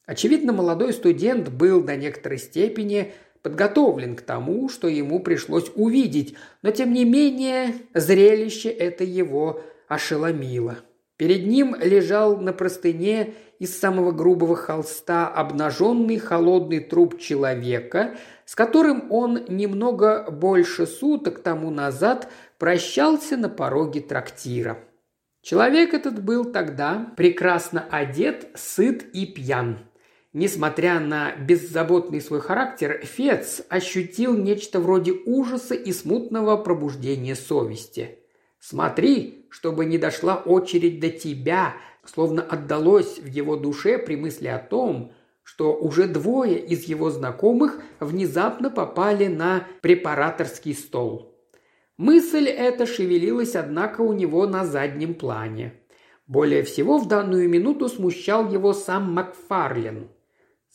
Очевидно, молодой студент был до некоторой степени подготовлен к тому, что ему пришлось увидеть, но тем не менее зрелище это его ошеломило. Перед ним лежал на простыне из самого грубого холста обнаженный холодный труп человека, с которым он немного больше суток тому назад прощался на пороге трактира. Человек этот был тогда прекрасно одет, сыт и пьян. Несмотря на беззаботный свой характер, Фец ощутил нечто вроде ужаса и смутного пробуждения совести. «Смотри, чтобы не дошла очередь до тебя», словно отдалось в его душе при мысли о том, что уже двое из его знакомых внезапно попали на препараторский стол. Мысль эта шевелилась, однако, у него на заднем плане. Более всего в данную минуту смущал его сам Макфарлен.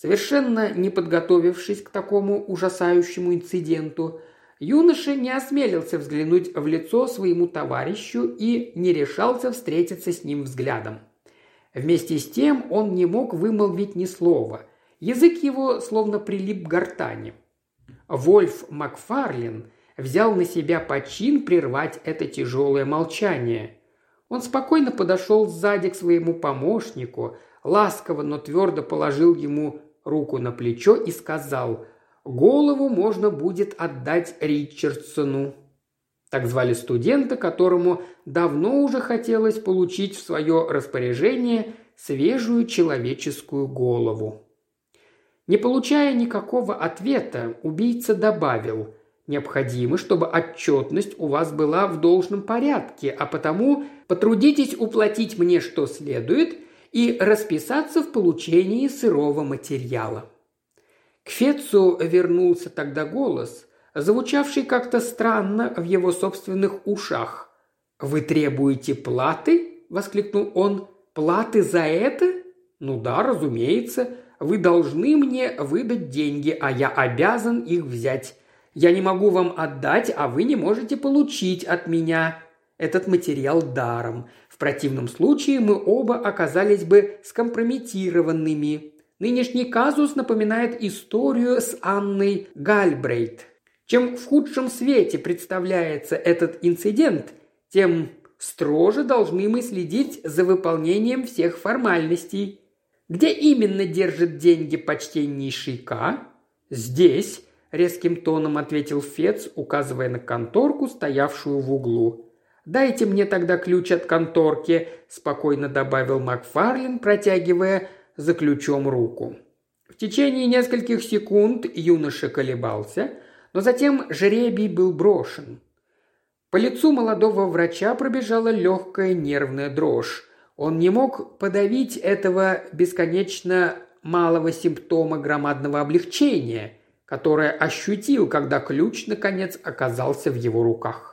Совершенно не подготовившись к такому ужасающему инциденту, юноша не осмелился взглянуть в лицо своему товарищу и не решался встретиться с ним взглядом. Вместе с тем он не мог вымолвить ни слова. Язык его словно прилип к гортани. Вольф Макфарлен – взял на себя почин прервать это тяжелое молчание. Он спокойно подошел сзади к своему помощнику, ласково, но твердо положил ему руку на плечо и сказал «Голову можно будет отдать Ричардсону». Так звали студента, которому давно уже хотелось получить в свое распоряжение свежую человеческую голову. Не получая никакого ответа, убийца добавил – Необходимо, чтобы отчетность у вас была в должном порядке, а потому потрудитесь уплатить мне что следует и расписаться в получении сырого материала. К Фецу вернулся тогда голос, звучавший как-то странно в его собственных ушах. «Вы требуете платы?» – воскликнул он. «Платы за это?» «Ну да, разумеется. Вы должны мне выдать деньги, а я обязан их взять. Я не могу вам отдать, а вы не можете получить от меня этот материал даром. В противном случае мы оба оказались бы скомпрометированными. Нынешний казус напоминает историю с Анной Гальбрейт. Чем в худшем свете представляется этот инцидент, тем строже должны мы следить за выполнением всех формальностей. Где именно держит деньги почтеннейший К? Здесь, – резким тоном ответил Фец, указывая на конторку, стоявшую в углу. «Дайте мне тогда ключ от конторки», – спокойно добавил Макфарлин, протягивая за ключом руку. В течение нескольких секунд юноша колебался, но затем жребий был брошен. По лицу молодого врача пробежала легкая нервная дрожь. Он не мог подавить этого бесконечно малого симптома громадного облегчения – которое ощутил, когда ключ, наконец, оказался в его руках.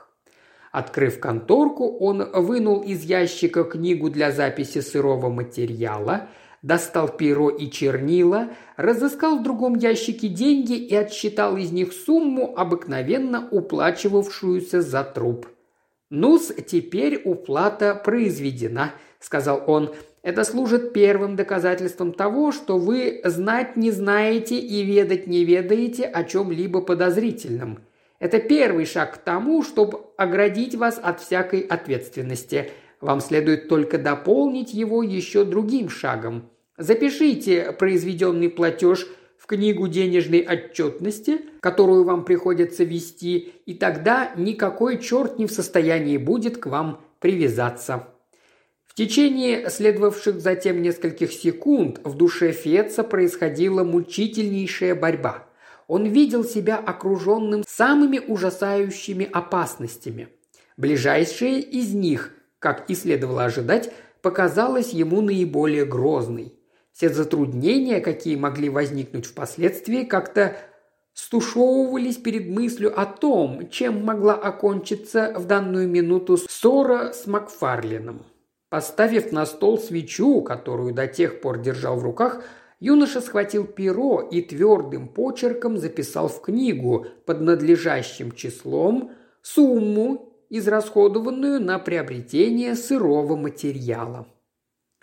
Открыв конторку, он вынул из ящика книгу для записи сырого материала, достал перо и чернила, разыскал в другом ящике деньги и отсчитал из них сумму, обыкновенно уплачивавшуюся за труп. «Ну-с, теперь уплата произведена», – сказал он. «Это служит первым доказательством того, что вы знать не знаете и ведать не ведаете о чем-либо подозрительном. Это первый шаг к тому, чтобы оградить вас от всякой ответственности. Вам следует только дополнить его еще другим шагом. Запишите произведенный платеж в книгу денежной отчетности, которую вам приходится вести, и тогда никакой черт не в состоянии будет к вам привязаться. В течение следовавших затем нескольких секунд в душе Феца происходила мучительнейшая борьба – он видел себя окруженным самыми ужасающими опасностями. Ближайшая из них, как и следовало ожидать, показалась ему наиболее грозной. Все затруднения, какие могли возникнуть впоследствии, как-то стушевывались перед мыслью о том, чем могла окончиться в данную минуту ссора с Макфарлином. Поставив на стол свечу, которую до тех пор держал в руках, Юноша схватил перо и твердым почерком записал в книгу под надлежащим числом сумму, израсходованную на приобретение сырого материала.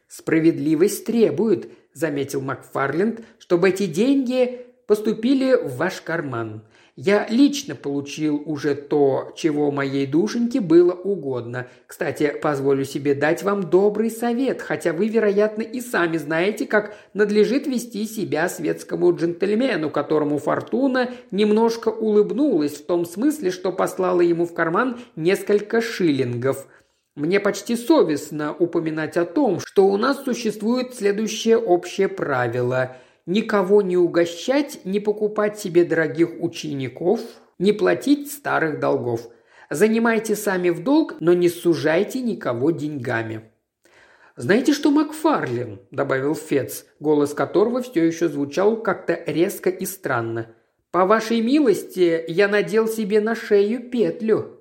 «Справедливость требует», – заметил Макфарленд, – «чтобы эти деньги поступили в ваш карман. Я лично получил уже то, чего моей душеньке было угодно. Кстати, позволю себе дать вам добрый совет, хотя вы, вероятно, и сами знаете, как надлежит вести себя светскому джентльмену, которому фортуна немножко улыбнулась в том смысле, что послала ему в карман несколько шиллингов – мне почти совестно упоминать о том, что у нас существует следующее общее правило никого не угощать, не покупать себе дорогих учеников, не платить старых долгов. Занимайте сами в долг, но не сужайте никого деньгами. «Знаете что, Макфарлин?» – добавил Фец, голос которого все еще звучал как-то резко и странно. «По вашей милости я надел себе на шею петлю».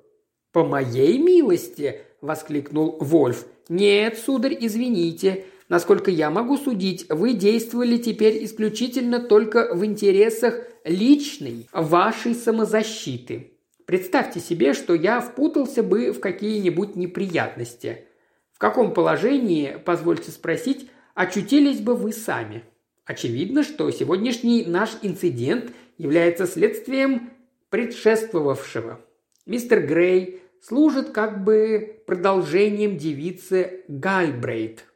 «По моей милости?» – воскликнул Вольф. «Нет, сударь, извините. Насколько я могу судить, вы действовали теперь исключительно только в интересах личной вашей самозащиты. Представьте себе, что я впутался бы в какие-нибудь неприятности. В каком положении, позвольте спросить, очутились бы вы сами? Очевидно, что сегодняшний наш инцидент является следствием предшествовавшего. Мистер Грей служит как бы продолжением девицы Гальбрейт –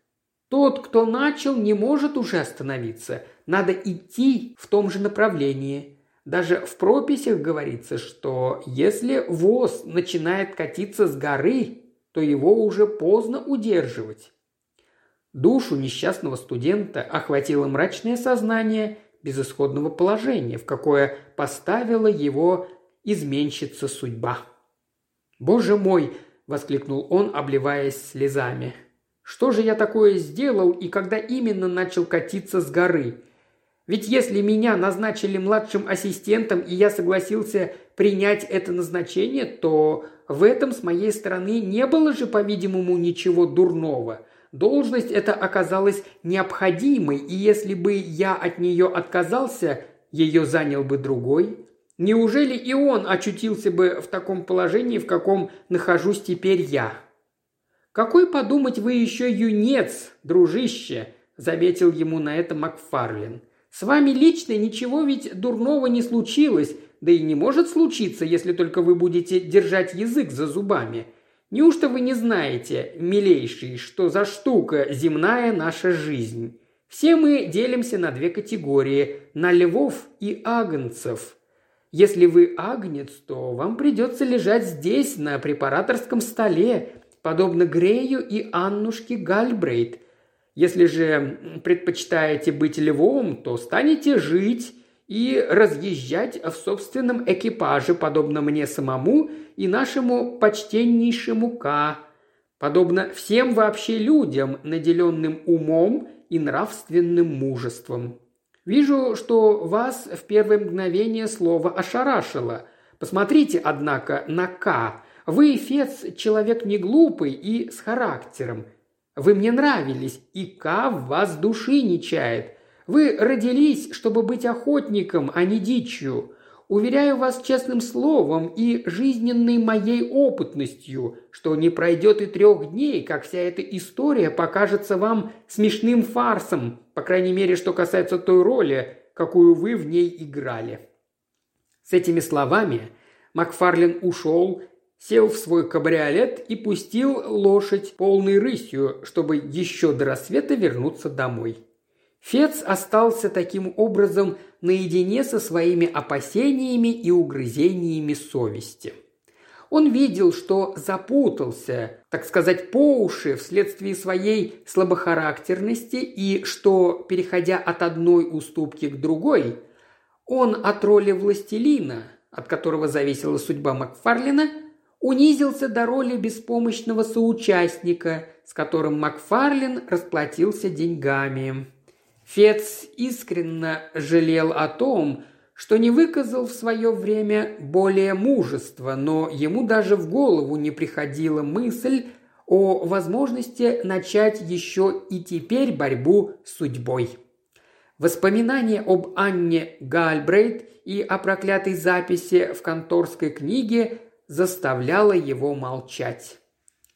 тот, кто начал, не может уже остановиться. Надо идти в том же направлении. Даже в прописях говорится, что если воз начинает катиться с горы, то его уже поздно удерживать. Душу несчастного студента охватило мрачное сознание безысходного положения, в какое поставила его изменщица судьба. «Боже мой!» – воскликнул он, обливаясь слезами – что же я такое сделал и когда именно начал катиться с горы? Ведь если меня назначили младшим ассистентом и я согласился принять это назначение, то в этом с моей стороны не было же, по-видимому, ничего дурного. Должность эта оказалась необходимой, и если бы я от нее отказался, ее занял бы другой. Неужели и он очутился бы в таком положении, в каком нахожусь теперь я? «Какой, подумать, вы еще юнец, дружище!» – заметил ему на это Макфарлин. «С вами лично ничего ведь дурного не случилось, да и не может случиться, если только вы будете держать язык за зубами. Неужто вы не знаете, милейший, что за штука земная наша жизнь? Все мы делимся на две категории – на львов и агнцев. Если вы агнец, то вам придется лежать здесь, на препараторском столе, подобно Грею и Аннушке Гальбрейт. Если же предпочитаете быть львом, то станете жить и разъезжать в собственном экипаже, подобно мне самому и нашему почтеннейшему К, подобно всем вообще людям, наделенным умом и нравственным мужеством. Вижу, что вас в первое мгновение слово ошарашило. Посмотрите, однако, на К, вы, Фец, человек не глупый и с характером. Вы мне нравились, и Ка в вас души не чает. Вы родились, чтобы быть охотником, а не дичью. Уверяю вас честным словом и жизненной моей опытностью, что не пройдет и трех дней, как вся эта история покажется вам смешным фарсом, по крайней мере, что касается той роли, какую вы в ней играли». С этими словами Макфарлин ушел, сел в свой кабриолет и пустил лошадь полной рысью, чтобы еще до рассвета вернуться домой. Фец остался таким образом наедине со своими опасениями и угрызениями совести. Он видел, что запутался, так сказать, по уши вследствие своей слабохарактерности и что, переходя от одной уступки к другой, он от роли властелина, от которого зависела судьба Макфарлина, унизился до роли беспомощного соучастника, с которым Макфарлин расплатился деньгами. Фец искренне жалел о том, что не выказал в свое время более мужества, но ему даже в голову не приходила мысль о возможности начать еще и теперь борьбу с судьбой. Воспоминания об Анне Гальбрейт и о проклятой записи в конторской книге заставляло его молчать.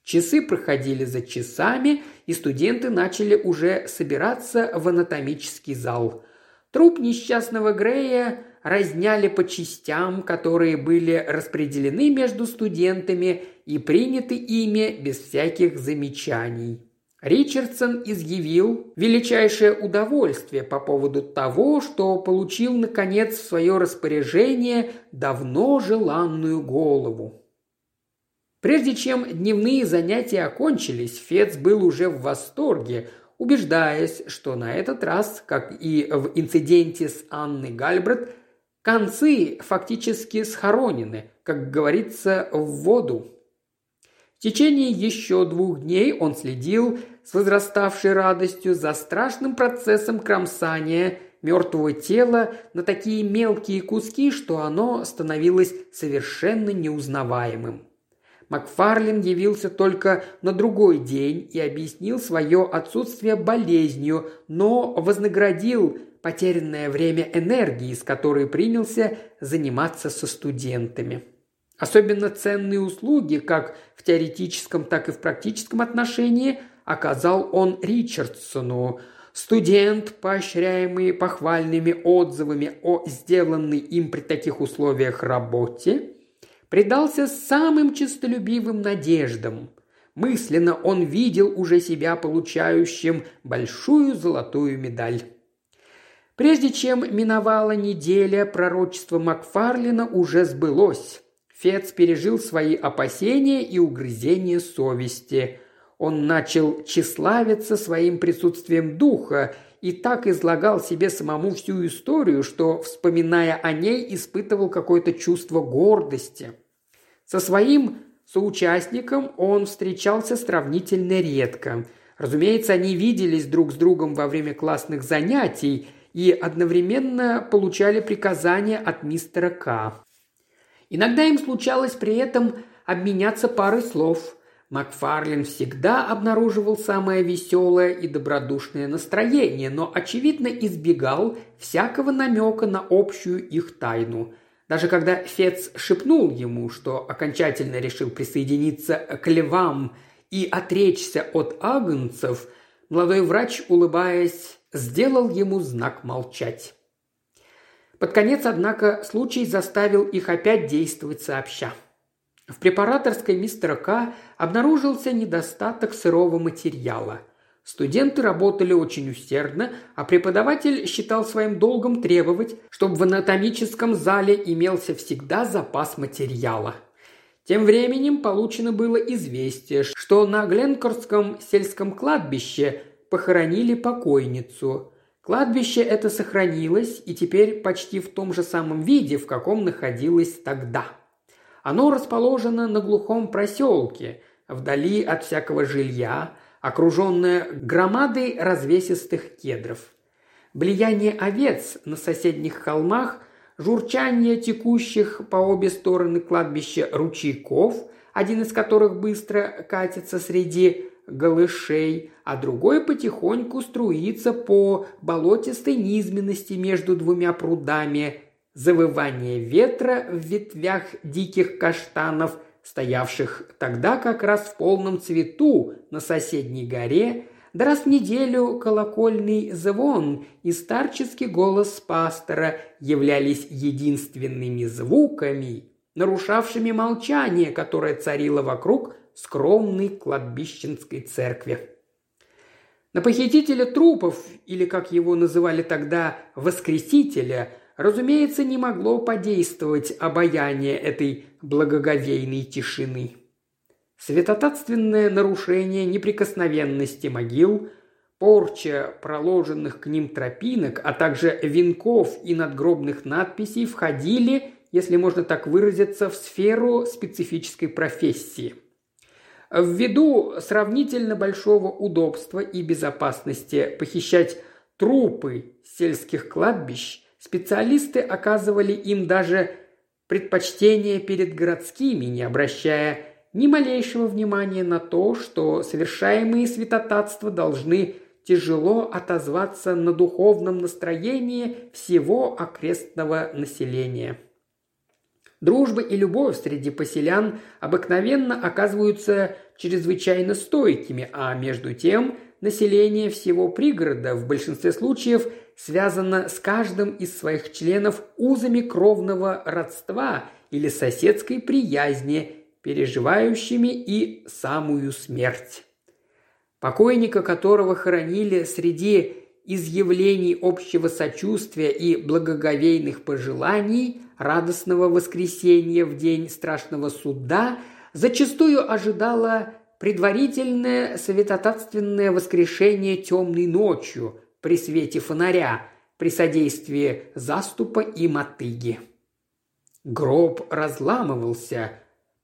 Часы проходили за часами, и студенты начали уже собираться в анатомический зал. Труп несчастного Грея разняли по частям, которые были распределены между студентами и приняты ими без всяких замечаний. Ричардсон изъявил величайшее удовольствие по поводу того, что получил, наконец, в свое распоряжение давно желанную голову. Прежде чем дневные занятия окончились, Фец был уже в восторге, убеждаясь, что на этот раз, как и в инциденте с Анной Гальбрет, концы фактически схоронены, как говорится, в воду. В течение еще двух дней он следил с возраставшей радостью за страшным процессом кромсания мертвого тела на такие мелкие куски, что оно становилось совершенно неузнаваемым. Макфарлин явился только на другой день и объяснил свое отсутствие болезнью, но вознаградил потерянное время энергии, с которой принялся заниматься со студентами. Особенно ценные услуги, как в теоретическом, так и в практическом отношении, оказал он Ричардсону. Студент, поощряемый похвальными отзывами о сделанной им при таких условиях работе, предался самым честолюбивым надеждам. Мысленно он видел уже себя получающим большую золотую медаль. Прежде чем миновала неделя, пророчество Макфарлина уже сбылось. Фец пережил свои опасения и угрызения совести. Он начал тщеславиться своим присутствием духа и так излагал себе самому всю историю, что, вспоминая о ней, испытывал какое-то чувство гордости. Со своим соучастником он встречался сравнительно редко. Разумеется, они виделись друг с другом во время классных занятий и одновременно получали приказания от мистера К. Иногда им случалось при этом обменяться парой слов – Макфарлин всегда обнаруживал самое веселое и добродушное настроение, но, очевидно, избегал всякого намека на общую их тайну. Даже когда Фец шепнул ему, что окончательно решил присоединиться к львам и отречься от агнцев, молодой врач, улыбаясь, сделал ему знак молчать. Под конец, однако, случай заставил их опять действовать сообща. В препараторской мистера К обнаружился недостаток сырого материала. Студенты работали очень усердно, а преподаватель считал своим долгом требовать, чтобы в анатомическом зале имелся всегда запас материала. Тем временем получено было известие, что на Гленкорском сельском кладбище похоронили покойницу. Кладбище это сохранилось и теперь почти в том же самом виде, в каком находилось тогда – оно расположено на глухом проселке, вдали от всякого жилья, окруженное громадой развесистых кедров. Влияние овец на соседних холмах, журчание текущих по обе стороны кладбища ручейков, один из которых быстро катится среди голышей, а другой потихоньку струится по болотистой низменности между двумя прудами. Завывание ветра в ветвях диких каштанов, стоявших тогда как раз в полном цвету на соседней горе, да раз в неделю колокольный звон и старческий голос пастора являлись единственными звуками, нарушавшими молчание, которое царило вокруг скромной кладбищенской церкви. На похитителя трупов, или, как его называли тогда, воскресителя, разумеется, не могло подействовать обаяние этой благоговейной тишины. Светотатственное нарушение неприкосновенности могил, порча проложенных к ним тропинок, а также венков и надгробных надписей входили, если можно так выразиться, в сферу специфической профессии. Ввиду сравнительно большого удобства и безопасности похищать трупы сельских кладбищ, специалисты оказывали им даже предпочтение перед городскими, не обращая ни малейшего внимания на то, что совершаемые святотатства должны тяжело отозваться на духовном настроении всего окрестного населения. Дружба и любовь среди поселян обыкновенно оказываются чрезвычайно стойкими, а между тем население всего пригорода в большинстве случаев связано с каждым из своих членов узами кровного родства или соседской приязни, переживающими и самую смерть. Покойника, которого хоронили среди изъявлений общего сочувствия и благоговейных пожеланий радостного воскресенья в день страшного суда, зачастую ожидало предварительное светотатственное воскрешение темной ночью при свете фонаря, при содействии заступа и мотыги. Гроб разламывался,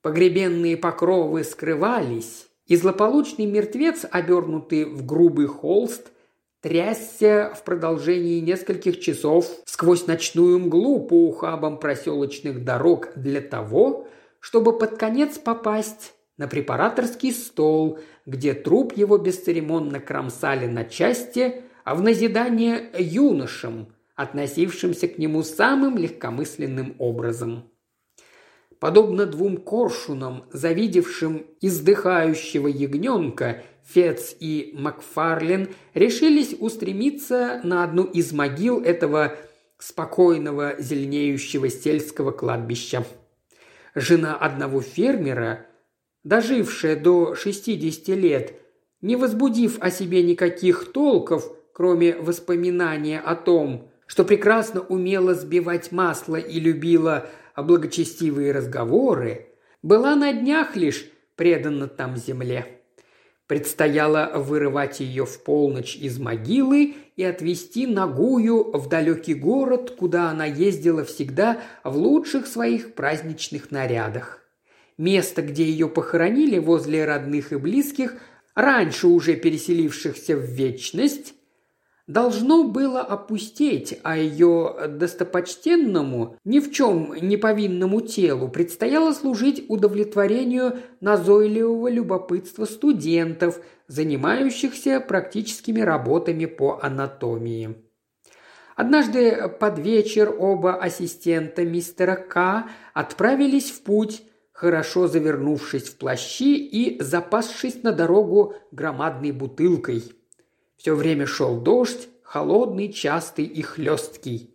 погребенные покровы скрывались, и злополучный мертвец, обернутый в грубый холст – трясся в продолжении нескольких часов сквозь ночную мглу по ухабам проселочных дорог для того, чтобы под конец попасть на препараторский стол, где труп его бесцеремонно кромсали на части, а в назидание юношам, относившимся к нему самым легкомысленным образом. Подобно двум коршунам, завидевшим издыхающего ягненка Фец и Макфарлен решились устремиться на одну из могил этого спокойного зеленеющего сельского кладбища. Жена одного фермера, дожившая до 60 лет, не возбудив о себе никаких толков, кроме воспоминания о том, что прекрасно умела сбивать масло и любила благочестивые разговоры, была на днях лишь предана там земле. Предстояло вырывать ее в полночь из могилы и отвезти ногую в далекий город, куда она ездила всегда в лучших своих праздничных нарядах. Место, где ее похоронили возле родных и близких, раньше уже переселившихся в вечность, должно было опустеть, а ее достопочтенному, ни в чем не повинному телу предстояло служить удовлетворению назойливого любопытства студентов, занимающихся практическими работами по анатомии. Однажды под вечер оба ассистента мистера К. отправились в путь, хорошо завернувшись в плащи и запасшись на дорогу громадной бутылкой – все время шел дождь, холодный, частый и хлесткий.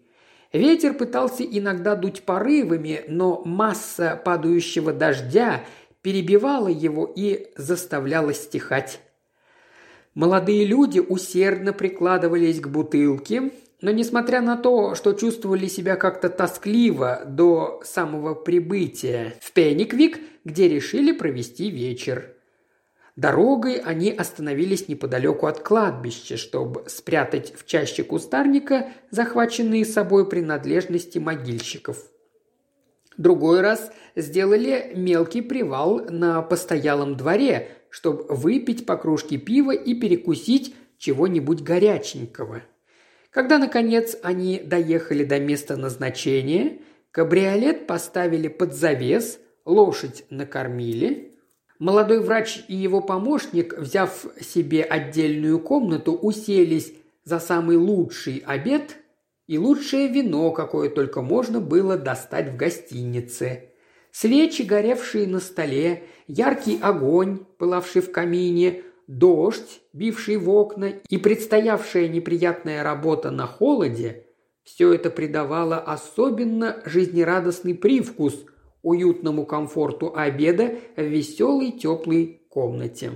Ветер пытался иногда дуть порывами, но масса падающего дождя перебивала его и заставляла стихать. Молодые люди усердно прикладывались к бутылке, но несмотря на то, что чувствовали себя как-то тоскливо до самого прибытия в Пениквик, где решили провести вечер. Дорогой они остановились неподалеку от кладбища, чтобы спрятать в чаще кустарника захваченные собой принадлежности могильщиков. Другой раз сделали мелкий привал на постоялом дворе, чтобы выпить по кружке пива и перекусить чего-нибудь горяченького. Когда, наконец, они доехали до места назначения, кабриолет поставили под завес, лошадь накормили, Молодой врач и его помощник, взяв себе отдельную комнату, уселись за самый лучший обед и лучшее вино, какое только можно было достать в гостинице. Свечи, горевшие на столе, яркий огонь, пылавший в камине, дождь, бивший в окна и предстоявшая неприятная работа на холоде – все это придавало особенно жизнерадостный привкус уютному комфорту обеда в веселой теплой комнате.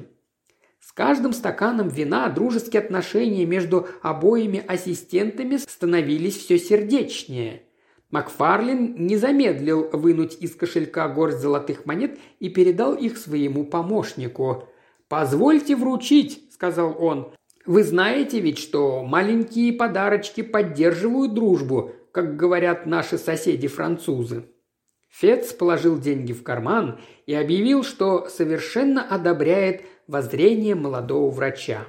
С каждым стаканом вина дружеские отношения между обоими ассистентами становились все сердечнее. Макфарлин не замедлил вынуть из кошелька горсть золотых монет и передал их своему помощнику. «Позвольте вручить», – сказал он. «Вы знаете ведь, что маленькие подарочки поддерживают дружбу, как говорят наши соседи-французы». Фец положил деньги в карман и объявил, что совершенно одобряет воззрение молодого врача.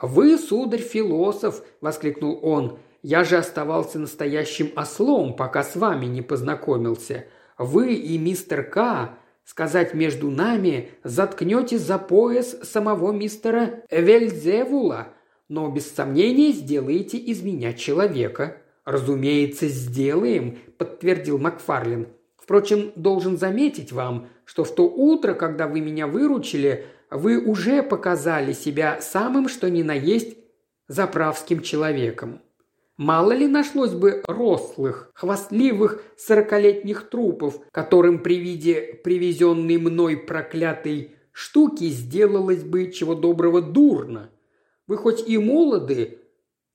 «Вы, сударь, философ!» – воскликнул он. «Я же оставался настоящим ослом, пока с вами не познакомился. Вы и мистер К, сказать между нами, заткнете за пояс самого мистера Вельзевула, но без сомнения сделаете из меня человека». «Разумеется, сделаем», – подтвердил Макфарлин. Впрочем, должен заметить вам, что в то утро, когда вы меня выручили, вы уже показали себя самым что ни на есть заправским человеком. Мало ли нашлось бы рослых, хвастливых сорокалетних трупов, которым при виде привезенной мной проклятой штуки сделалось бы чего доброго дурно. Вы хоть и молоды,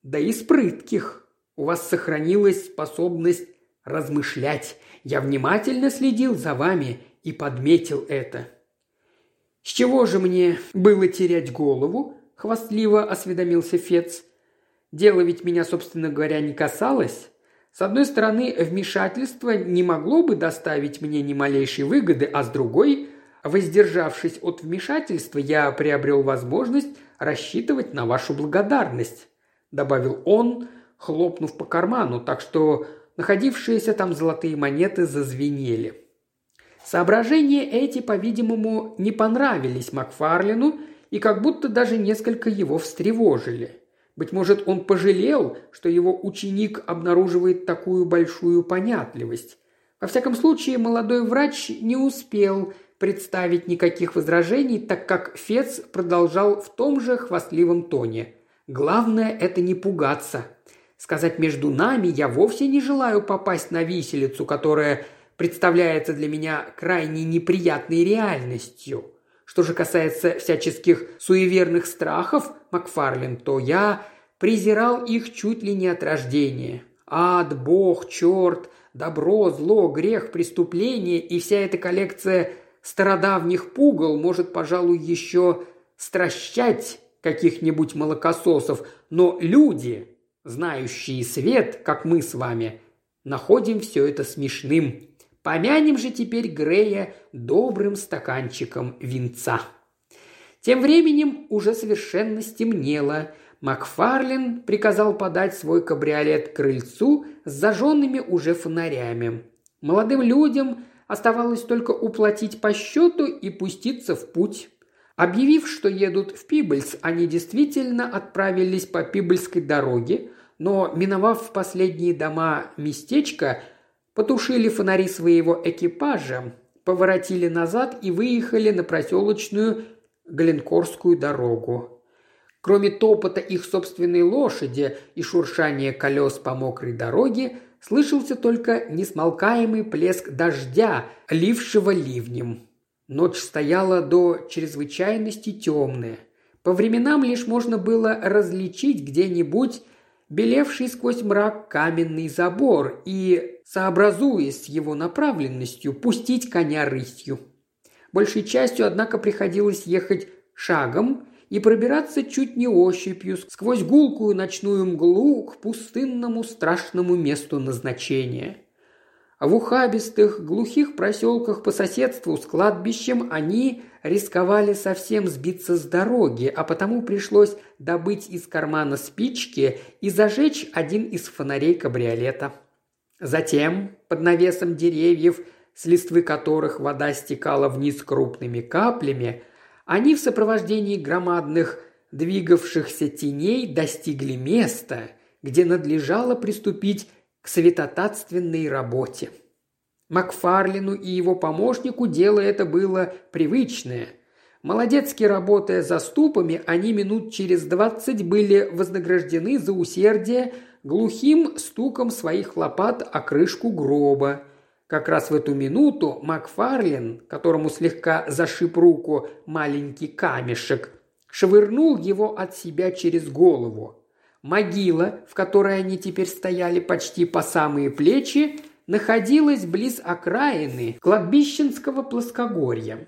да и спрытких. У вас сохранилась способность размышлять. Я внимательно следил за вами и подметил это. «С чего же мне было терять голову?» – хвастливо осведомился Фец. «Дело ведь меня, собственно говоря, не касалось. С одной стороны, вмешательство не могло бы доставить мне ни малейшей выгоды, а с другой, воздержавшись от вмешательства, я приобрел возможность рассчитывать на вашу благодарность», – добавил он, хлопнув по карману, так что находившиеся там золотые монеты зазвенели. Соображения эти, по-видимому, не понравились Макфарлину и как будто даже несколько его встревожили. Быть может, он пожалел, что его ученик обнаруживает такую большую понятливость. Во всяком случае, молодой врач не успел представить никаких возражений, так как Фец продолжал в том же хвастливом тоне. «Главное – это не пугаться. Сказать между нами, я вовсе не желаю попасть на виселицу, которая представляется для меня крайне неприятной реальностью. Что же касается всяческих суеверных страхов, Макфарлин, то я презирал их чуть ли не от рождения. Ад, бог, черт, добро, зло, грех, преступление и вся эта коллекция стародавних пугал может, пожалуй, еще стращать каких-нибудь молокососов, но люди, знающие свет, как мы с вами, находим все это смешным. Помянем же теперь Грея добрым стаканчиком винца. Тем временем уже совершенно стемнело. Макфарлин приказал подать свой кабриолет к крыльцу с зажженными уже фонарями. Молодым людям оставалось только уплатить по счету и пуститься в путь. Объявив, что едут в Пибльс, они действительно отправились по Пибльской дороге, но, миновав последние дома местечка, потушили фонари своего экипажа, поворотили назад и выехали на проселочную Гленкорскую дорогу. Кроме топота их собственной лошади и шуршания колес по мокрой дороге, слышался только несмолкаемый плеск дождя, лившего ливнем. Ночь стояла до чрезвычайности темная. По временам лишь можно было различить где-нибудь белевший сквозь мрак каменный забор и, сообразуясь с его направленностью, пустить коня рысью. Большей частью, однако, приходилось ехать шагом и пробираться чуть не ощупью сквозь гулкую ночную мглу к пустынному страшному месту назначения – в ухабистых, глухих проселках по соседству с кладбищем они рисковали совсем сбиться с дороги, а потому пришлось добыть из кармана спички и зажечь один из фонарей кабриолета. Затем, под навесом деревьев, с листвы которых вода стекала вниз крупными каплями, они в сопровождении громадных двигавшихся теней достигли места, где надлежало приступить к светотатственной работе. Макфарлину и его помощнику дело это было привычное. Молодецки работая за ступами, они минут через двадцать были вознаграждены за усердие глухим стуком своих лопат о крышку гроба. Как раз в эту минуту Макфарлин, которому слегка зашиб руку маленький камешек, швырнул его от себя через голову. Могила, в которой они теперь стояли почти по самые плечи, находилась близ окраины кладбищенского плоскогорья.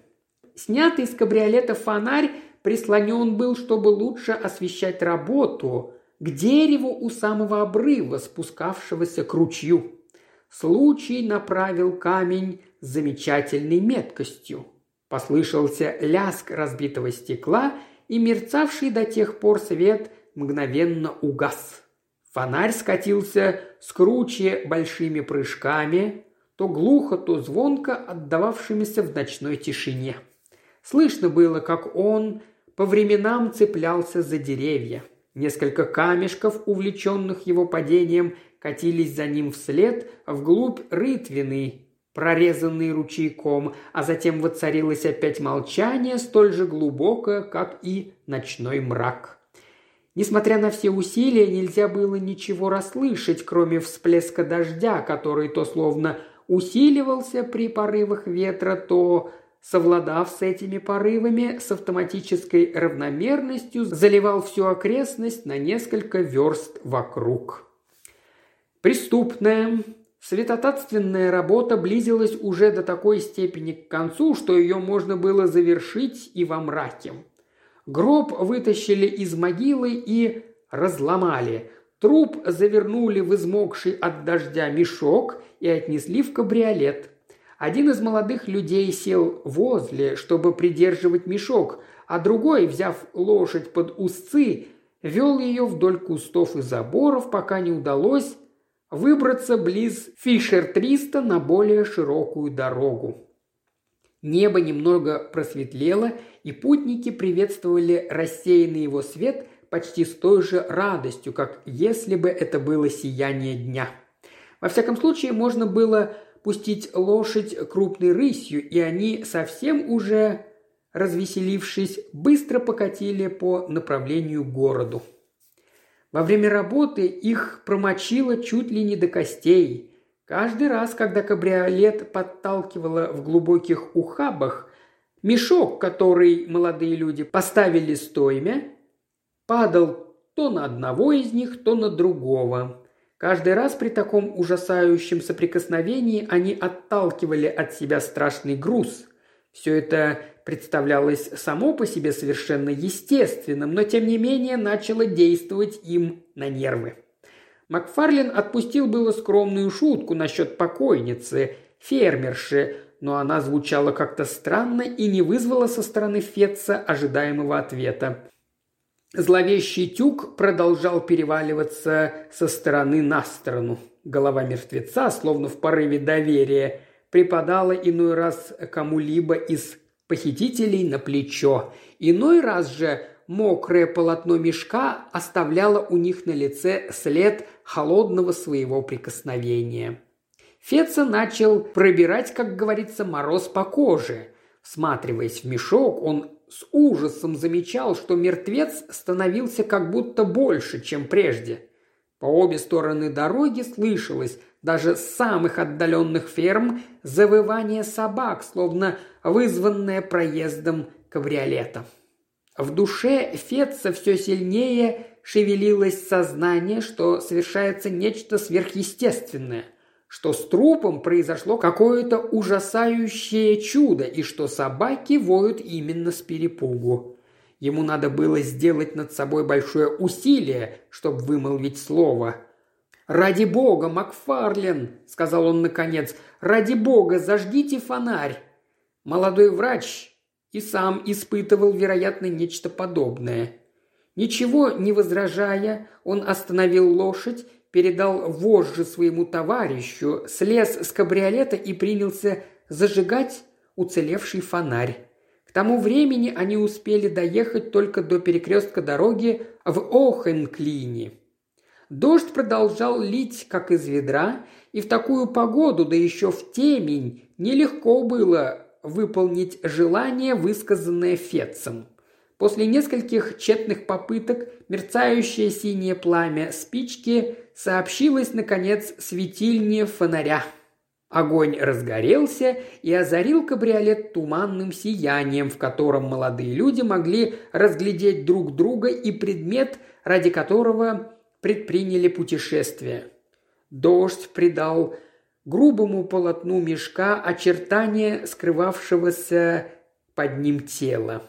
Снятый из кабриолета фонарь прислонен был, чтобы лучше освещать работу, к дереву у самого обрыва, спускавшегося к ручью. Случай направил камень с замечательной меткостью. Послышался ляск разбитого стекла, и мерцавший до тех пор свет мгновенно угас. Фонарь скатился с круче большими прыжками, то глухо, то звонко отдававшимися в ночной тишине. Слышно было, как он по временам цеплялся за деревья. Несколько камешков, увлеченных его падением, катились за ним вслед вглубь рытвины, прорезанный ручейком, а затем воцарилось опять молчание, столь же глубокое, как и ночной мрак. Несмотря на все усилия, нельзя было ничего расслышать, кроме всплеска дождя, который то словно усиливался при порывах ветра, то, совладав с этими порывами, с автоматической равномерностью заливал всю окрестность на несколько верст вокруг. Преступная, светотатственная работа близилась уже до такой степени к концу, что ее можно было завершить и во мраке. Гроб вытащили из могилы и разломали. Труп завернули в измокший от дождя мешок и отнесли в кабриолет. Один из молодых людей сел возле, чтобы придерживать мешок, а другой, взяв лошадь под узцы, вел ее вдоль кустов и заборов, пока не удалось выбраться близ Фишер-300 на более широкую дорогу. Небо немного просветлело, и путники приветствовали рассеянный его свет почти с той же радостью, как если бы это было сияние дня. Во всяком случае, можно было пустить лошадь крупной рысью, и они, совсем уже развеселившись, быстро покатили по направлению к городу. Во время работы их промочило чуть ли не до костей. Каждый раз, когда кабриолет подталкивало в глубоких ухабах, мешок, который молодые люди поставили стоймя, падал то на одного из них, то на другого. Каждый раз при таком ужасающем соприкосновении они отталкивали от себя страшный груз. Все это представлялось само по себе совершенно естественным, но тем не менее начало действовать им на нервы. Макфарлин отпустил было скромную шутку насчет покойницы, фермерши, но она звучала как-то странно и не вызвала со стороны Фетца ожидаемого ответа. Зловещий тюк продолжал переваливаться со стороны на сторону. Голова мертвеца, словно в порыве доверия, припадала иной раз кому-либо из похитителей на плечо. Иной раз же мокрое полотно мешка оставляло у них на лице след холодного своего прикосновения. Феца начал пробирать, как говорится, мороз по коже. Всматриваясь в мешок, он с ужасом замечал, что мертвец становился как будто больше, чем прежде. По обе стороны дороги слышалось даже с самых отдаленных ферм завывание собак, словно вызванное проездом кабриолета. В душе Фетца все сильнее шевелилось сознание, что совершается нечто сверхъестественное, что с трупом произошло какое-то ужасающее чудо и что собаки воют именно с перепугу. Ему надо было сделать над собой большое усилие, чтобы вымолвить слово. «Ради бога, Макфарлен!» – сказал он наконец. «Ради бога, зажгите фонарь!» Молодой врач и сам испытывал, вероятно, нечто подобное. Ничего не возражая, он остановил лошадь, передал вожжи своему товарищу, слез с кабриолета и принялся зажигать уцелевший фонарь. К тому времени они успели доехать только до перекрестка дороги в Охенклине. Дождь продолжал лить, как из ведра, и в такую погоду, да еще в темень, нелегко было выполнить желание, высказанное Фетцем. После нескольких тщетных попыток мерцающее синее пламя спички сообщилось, наконец, светильне фонаря. Огонь разгорелся и озарил кабриолет туманным сиянием, в котором молодые люди могли разглядеть друг друга и предмет, ради которого предприняли путешествие. Дождь придал грубому полотну мешка очертания скрывавшегося под ним тела.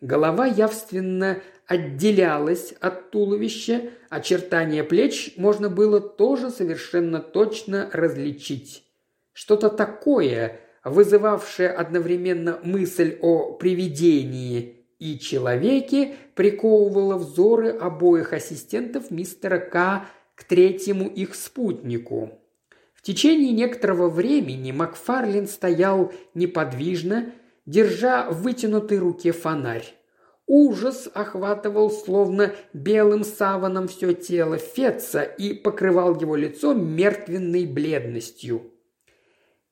Голова явственно отделялась от туловища, очертания плеч можно было тоже совершенно точно различить. Что-то такое, вызывавшее одновременно мысль о привидении и человеке, приковывало взоры обоих ассистентов мистера К к третьему их спутнику. Течение некоторого времени Макфарлин стоял неподвижно, держа в вытянутой руке фонарь. Ужас охватывал словно белым саваном все тело Фетца и покрывал его лицо мертвенной бледностью.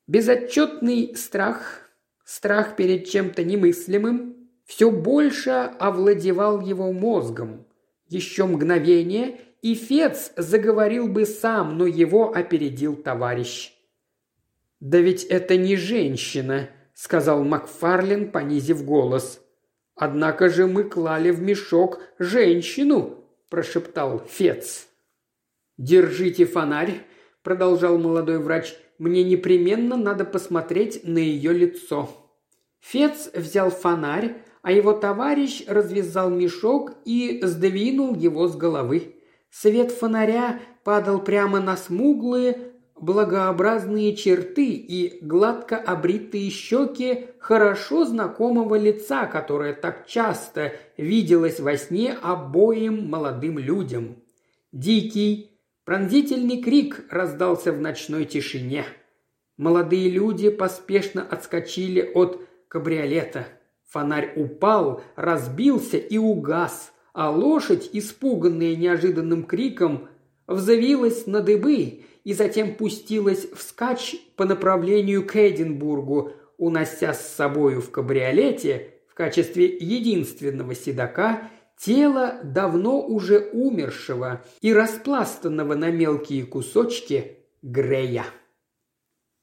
Безотчетный страх, страх перед чем-то немыслимым, все больше овладевал его мозгом. Еще мгновение, и Фец заговорил бы сам, но его опередил товарищ. «Да ведь это не женщина», — сказал Макфарлин, понизив голос. «Однако же мы клали в мешок женщину», – прошептал Фец. «Держите фонарь», – продолжал молодой врач. Мне непременно надо посмотреть на ее лицо». Фец взял фонарь, а его товарищ развязал мешок и сдвинул его с головы. Свет фонаря падал прямо на смуглые, благообразные черты и гладко обритые щеки хорошо знакомого лица, которое так часто виделось во сне обоим молодым людям. Дикий, Пронзительный крик раздался в ночной тишине. Молодые люди поспешно отскочили от кабриолета. Фонарь упал, разбился и угас, а лошадь, испуганная неожиданным криком, взвилась на дыбы и затем пустилась вскачь по направлению к Эдинбургу, унося с собою в кабриолете в качестве единственного седока тело давно уже умершего и распластанного на мелкие кусочки Грея.